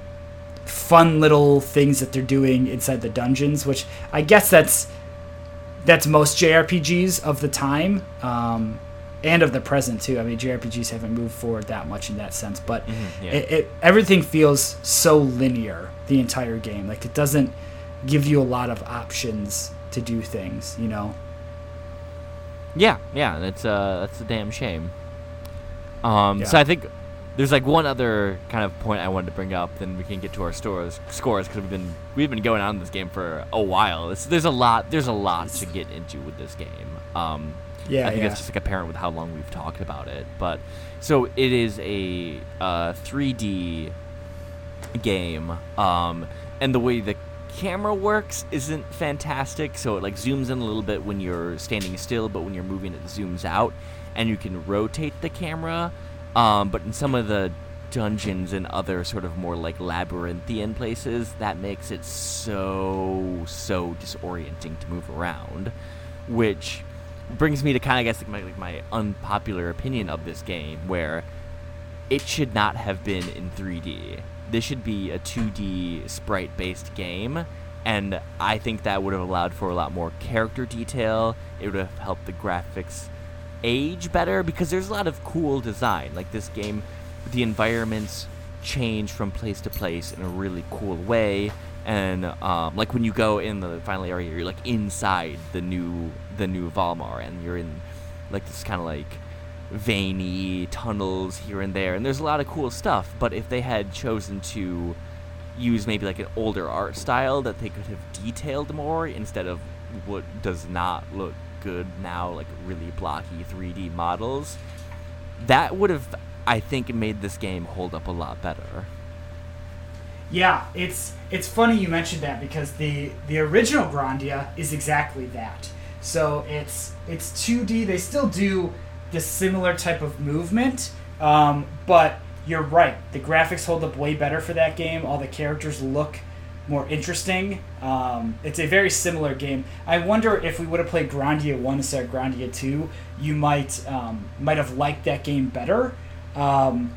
fun little things that they're doing inside the dungeons, which I guess that's that's most JRPGs of the time um, and of the present too. I mean, JRPGs haven't moved forward that much in that sense, but yeah. it, it everything feels so linear the entire game. Like it doesn't give you a lot of options to do things. You know? Yeah, yeah, that's uh that's a damn shame. Um, so I think there's like one other kind of point I wanted to bring up, then we can get to our stores scores because we've been we've been going on this game for a while. It's, there's a lot there's a lot to get into with this game. Um, Yeah, I think yeah. it's just like apparent with how long we've talked about it. But so it is a uh, 3D game, um, and the way the camera works isn't fantastic. So it like zooms in a little bit when you're standing still, but when you're moving, it zooms out, and you can rotate the camera. Um, but in some of the dungeons and other sort of more like labyrinthian places, that makes it so so disorienting to move around, which brings me to kind of guess like my like my unpopular opinion of this game, where it should not have been in 3D. This should be a 2D sprite based game, and I think that would have allowed for a lot more character detail. It would have helped the graphics age better because there's a lot of cool design. Like this game, the environments change from place to place in a really cool way. And um, like when you go in the final area, you're like inside the new the new Valmar, and you're in like this kind of like veiny tunnels here and there, and there's a lot of cool stuff. But if they had chosen to use maybe like an older art style that they could have detailed more instead of what does not look good now, like really blocky 3D models, that would have, I think, made this game hold up a lot better. Yeah, it's it's funny you mentioned that because the the original Grandia is exactly that. So it's it's 2D. They still do the similar type of movement, um, but you're right. The graphics hold up way better for that game. All the characters look more interesting. Um, it's a very similar game. I wonder if we would have played Grandia one instead of Grandia two, you might um, might have liked that game better. Um,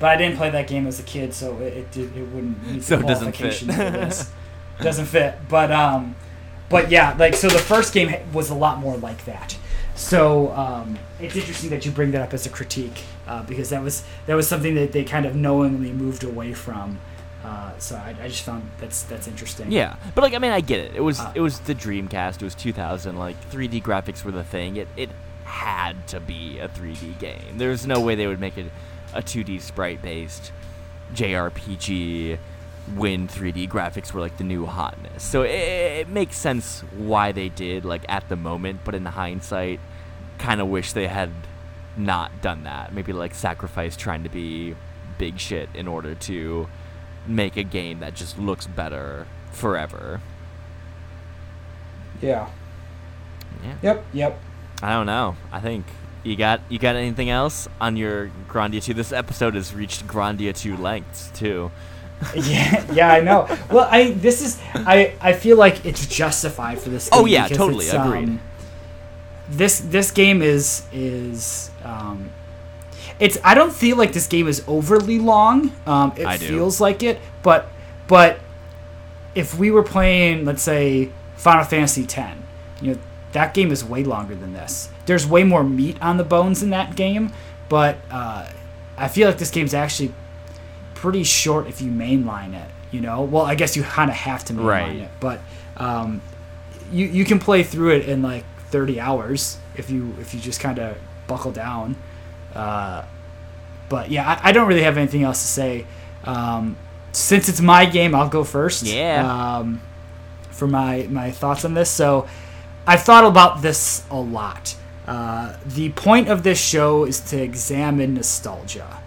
but I didn't play that game as a kid, so it it, did, it wouldn't meet So the it doesn't fit. qualifications for this. doesn't fit, but um, but yeah, like so the first game was a lot more like that. So um, it's interesting that you bring that up as a critique uh, because that was that was something that they kind of knowingly moved away from. Uh, so I, I just found that's that's interesting. Yeah, but like I mean, I get it. It was Uh. it was the Dreamcast. It was 2000. Like 3D graphics were the thing. It it had to be a 3D game. There's no way they would make it a 2D sprite based JRPG when 3D graphics were like the new hotness. So it, it makes sense why they did like at the moment, but in hindsight, kind of wish they had not done that. Maybe like sacrifice trying to be big shit in order to make a game that just looks better forever. Yeah. Yeah. Yep. Yep. I don't know. I think you got you got anything else on your Grandia 2? This episode has reached Grandia 2 lengths too. [laughs] yeah, yeah, I know. Well, I this is I I feel like it's justified for this. Game Oh, yeah, totally, agreed. um, this this game is is um, it's I don't feel like this game is overly long. Um, it I do. feels like it, but but if we were playing, let's say Final Fantasy X, you know that game is way longer than this. There's way more meat on the bones in that game, but uh, I feel like this game's actually pretty short if you mainline it. You know, well, I guess you kind of have to mainline Right. it, but um, you you can play through it in like 30 hours if you if you just kind of buckle down. Uh, but yeah, I, I don't really have anything else to say. Um, since it's my game, I'll go first. Yeah. Um, for my my thoughts on this, so I've thought about this a lot. Uh, the point of this show is to examine nostalgia,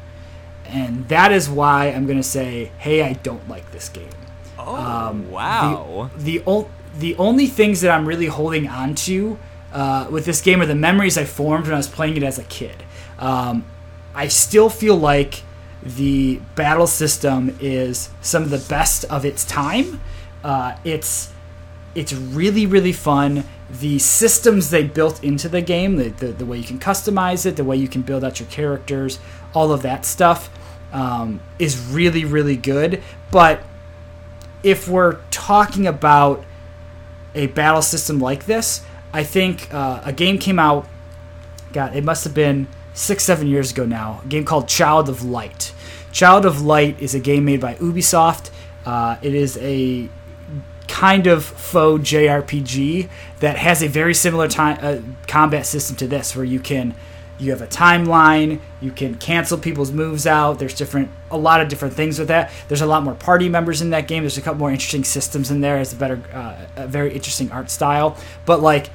and that is why I'm going to say, "Hey, I don't like this game." Oh, Um, wow. The the, ol- the only things that I'm really holding on to uh, with this game are the memories I formed when I was playing it as a kid. Um, I still feel like the battle system is some of the best of its time. Uh, it's it's really really fun. The systems they built into the game, the, the, the way you can customize it, the way you can build out your characters, all of that stuff um, is really really good. But if we're talking about a battle system like this, I think uh, a game came out. God, it must have been six, seven years ago now. A game called Child of Light. Child of Light is a game made by Ubisoft. Uh, it is a kind of faux JRPG that has a very similar time uh, combat system to this, where you can you have a timeline, you can cancel people's moves out. There's different a lot of different things with that. There's a lot more party members in that game. There's a couple more interesting systems in there. It's a better, uh, a very interesting art style. But like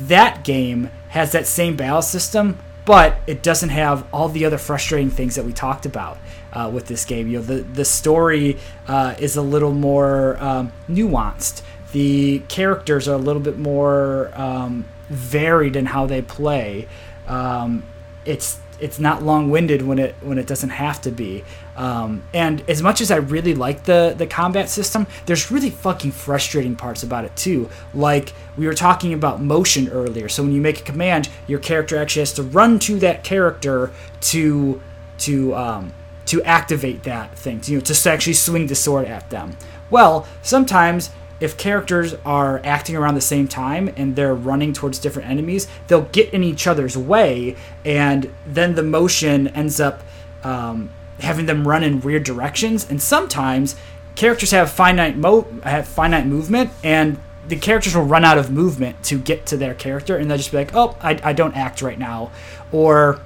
that game has that same battle system, but it doesn't have all the other frustrating things that we talked about uh, with this game. You know, the the story uh, is a little more um, nuanced. The characters are a little bit more um, varied in how they play. Um, it's it's not long winded when it when it doesn't have to be. Um, and as much as I really like the the combat system, there's really fucking frustrating parts about it too. Like we were talking about motion earlier. So when you make a command, your character actually has to run to that character to to um, to activate that thing. To, you know, to actually swing the sword at them. Well, sometimes if characters are acting around the same time and they're running towards different enemies, they'll get in each other's way, and then the motion ends up um, having them run in weird directions, and sometimes characters have finite mo have finite movement, and the characters will run out of movement to get to their character, and they'll just be like, "Oh, I, I don't act right now," or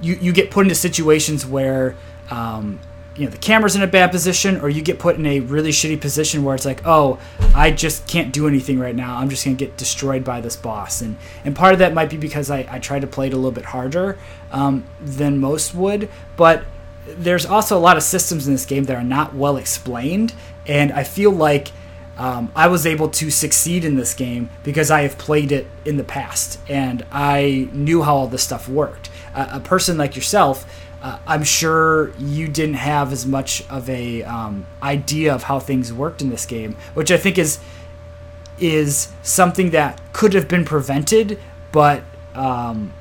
you you get put into situations where um, you know the camera's in a bad position or you get put in a really shitty position where it's like oh i just can't do anything right now. I'm just going to get destroyed by this boss. And and part of that might be because i, I try to play it a little bit harder um, than most would but there's also a lot of systems in this game that are not well explained and i feel like um, I was able to succeed in this game because I have played it in the past and I knew how all this stuff worked. Uh, a person like yourself, uh, I'm sure you didn't have as much of a um, idea of how things worked in this game, which I think is is something that could have been prevented, but um,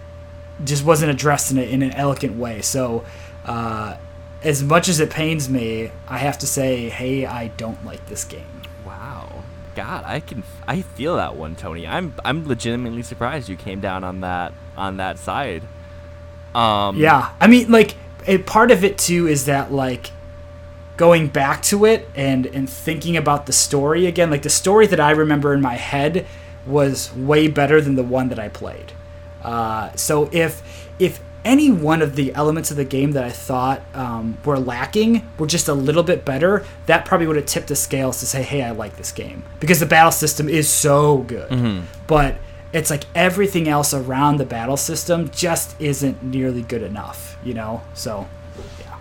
just wasn't addressed in, a, in an elegant way. So, uh, as much as it pains me, I have to say, hey, I don't like this game. Wow. God, I can I feel that one, Tony. I'm I'm legitimately surprised you came down on that on that side. Um, yeah, I mean, like, a part of it too is that like going back to it and and thinking about the story again. Like the story that I remember in my head was way better than the one that I played. Uh, so if if any one of the elements of the game that I thought um, were lacking were just a little bit better, that probably would have tipped the scales to say, "Hey, I like this game," because the battle system is so good. Mm-hmm. But it's like everything else around the battle system just isn't nearly good enough, you know? So, yeah.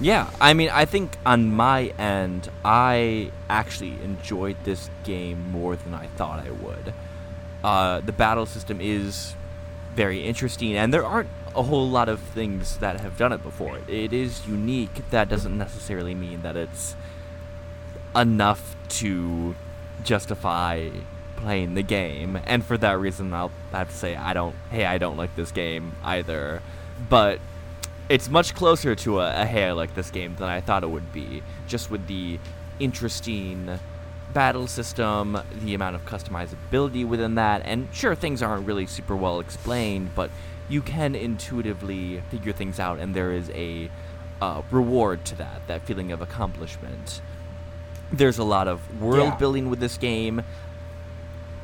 Yeah, I mean, I think on my end, I actually enjoyed this game more than I thought I would. Uh, the battle system is very interesting, and there aren't a whole lot of things that have done it before. It is unique. That doesn't necessarily mean that it's enough to justify playing the game, and for that reason, I'll have to say I don't. Hey, I don't like this game either. But it's much closer to a, a hey, I like this game than I thought it would be. Just with the interesting battle system, the amount of customizability within that, and sure, things aren't really super well explained, but you can intuitively figure things out, and there is a uh, reward to that, that feeling of accomplishment. There's a lot of world Yeah. building with this game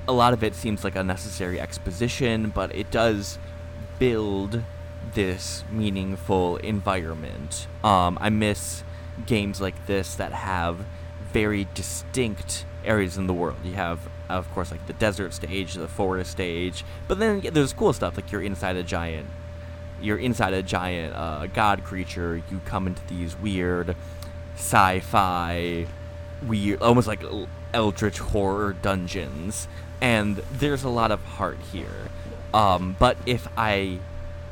a lot of it seems like unnecessary exposition, but it does build this meaningful environment. Um, I miss games like this that have very distinct areas in the world. You have, of course, like the desert stage, the forest stage, but then yeah, there's cool stuff like you're inside a giant. You're inside a giant uh, god creature. You come into these weird sci-fi weird, almost like eldritch horror dungeons, and there's a lot of heart here. Um, but if I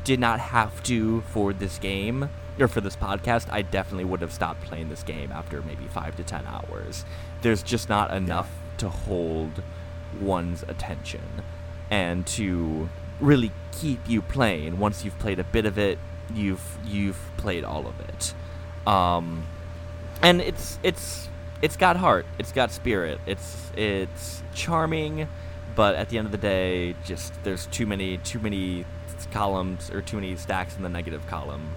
did not have to for this game or for this podcast, I definitely would have stopped playing this game after maybe five to ten hours. There's just not enough to hold one's attention and to really keep you playing. Once you've played a bit of it, you've you've played all of it. Um, and it's it's it's got heart it's got spirit it's it's charming but at the end of the day just there's too many too many columns or too many stacks in the negative column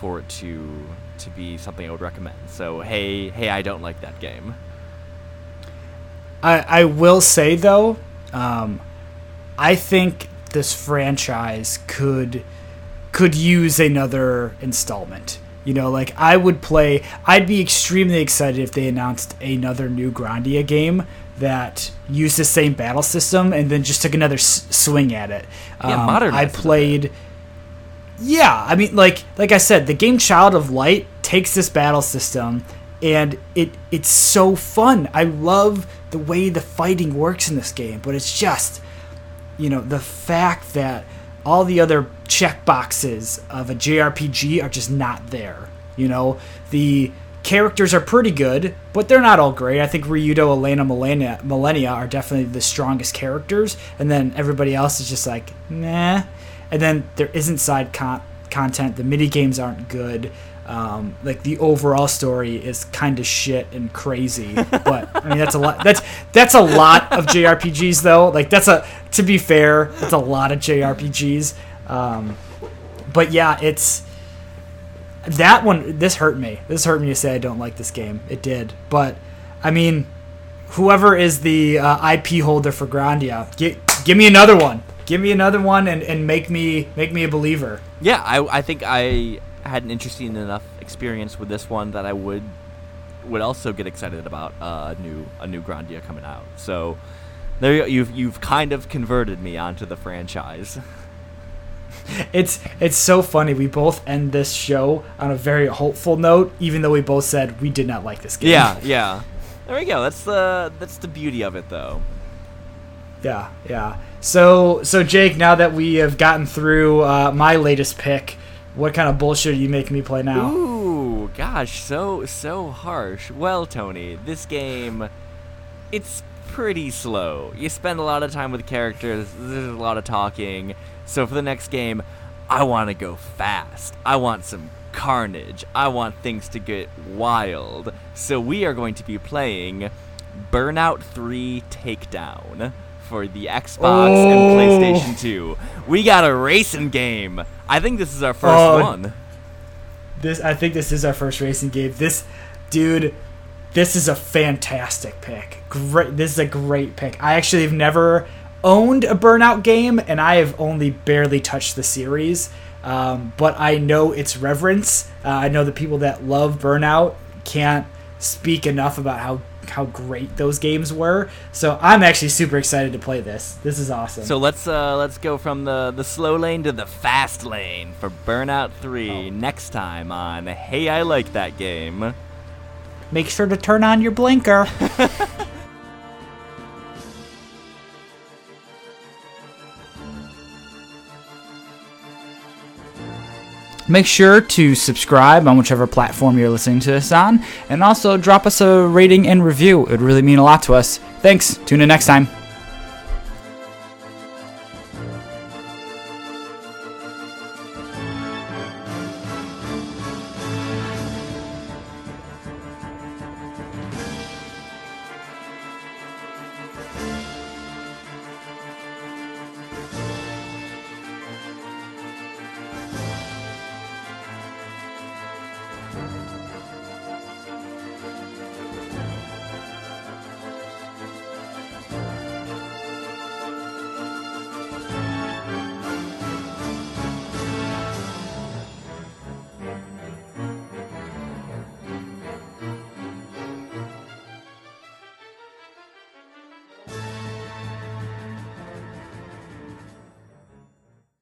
for it to to be something I would recommend. So hey hey I don't like that game. I, I will say though, um, I think this franchise could could use another installment. You know, like I would play. I'd be extremely excited if they announced another new Grandia game that used the same battle system and then just took another s- swing at it. Yeah, Um, modernized I it played. Yeah, I mean, like like I said, the game Child of Light takes this battle system, and it it's so fun. I love the way the fighting works in this game, but it's just, you know, the fact that all the other check boxes of a JRPG are just not there. You know, the characters are pretty good, but they're not all great. I think Ryudo, Elena, Millennia, Millennia are definitely the strongest characters, and then everybody else is just like, nah. And then there isn't side con- content. The mini games aren't good. Um, like the overall story is kind of shit and crazy, but I mean that's a lot. That's that's a lot of JRPGs though. Like that's a to be fair, that's a lot of JRPGs. Um, but yeah, it's that one this hurt me. This hurt me to say I don't like this game. It did, but I mean, whoever is the uh, IP holder for Grandia, gi- give me another one. Give me another one and, and make me make me a believer. Yeah, I, I think I had an interesting enough experience with this one that I would would also get excited about uh, a new a new Grandia coming out. So there you, you've you've kind of converted me onto the franchise. [laughs] It's it's so funny. We both end this show on a very hopeful note, even though we both said we did not like this game. yeah, [laughs] yeah. There we go. That's the that's the beauty of it, though. Yeah, yeah. So, so Jake, now that we have gotten through uh, my latest pick, what kind of bullshit are you making me play now? Ooh, gosh, so so harsh. Well, Tony, this game, it's pretty slow. You spend a lot of time with characters. There's a lot of talking. So for the next game, I want to go fast. I want some carnage. I want things to get wild. So we are going to be playing Burnout 3 Takedown for the Xbox and Oh. PlayStation 2. We got a racing game. I think this is our first Oh, one. This, I think this is our first racing game. This, dude, this is a fantastic pick. Great. This is a great pick. I actually have never owned a Burnout game, and I have only barely touched the series. Um, but I know its reverence. Uh, I know the people that love Burnout can't speak enough about how how great those games were. So I'm actually super excited to play this. This is awesome. So let's uh let's go from the the slow lane to the fast lane for Burnout 3 Oh. next time on Hey I Like That Game. make sure to turn on your blinker. [laughs] Make sure to subscribe on whichever platform you're listening to this on, and also drop us a rating and review. It would really mean a lot to us. Thanks. Tune in next time.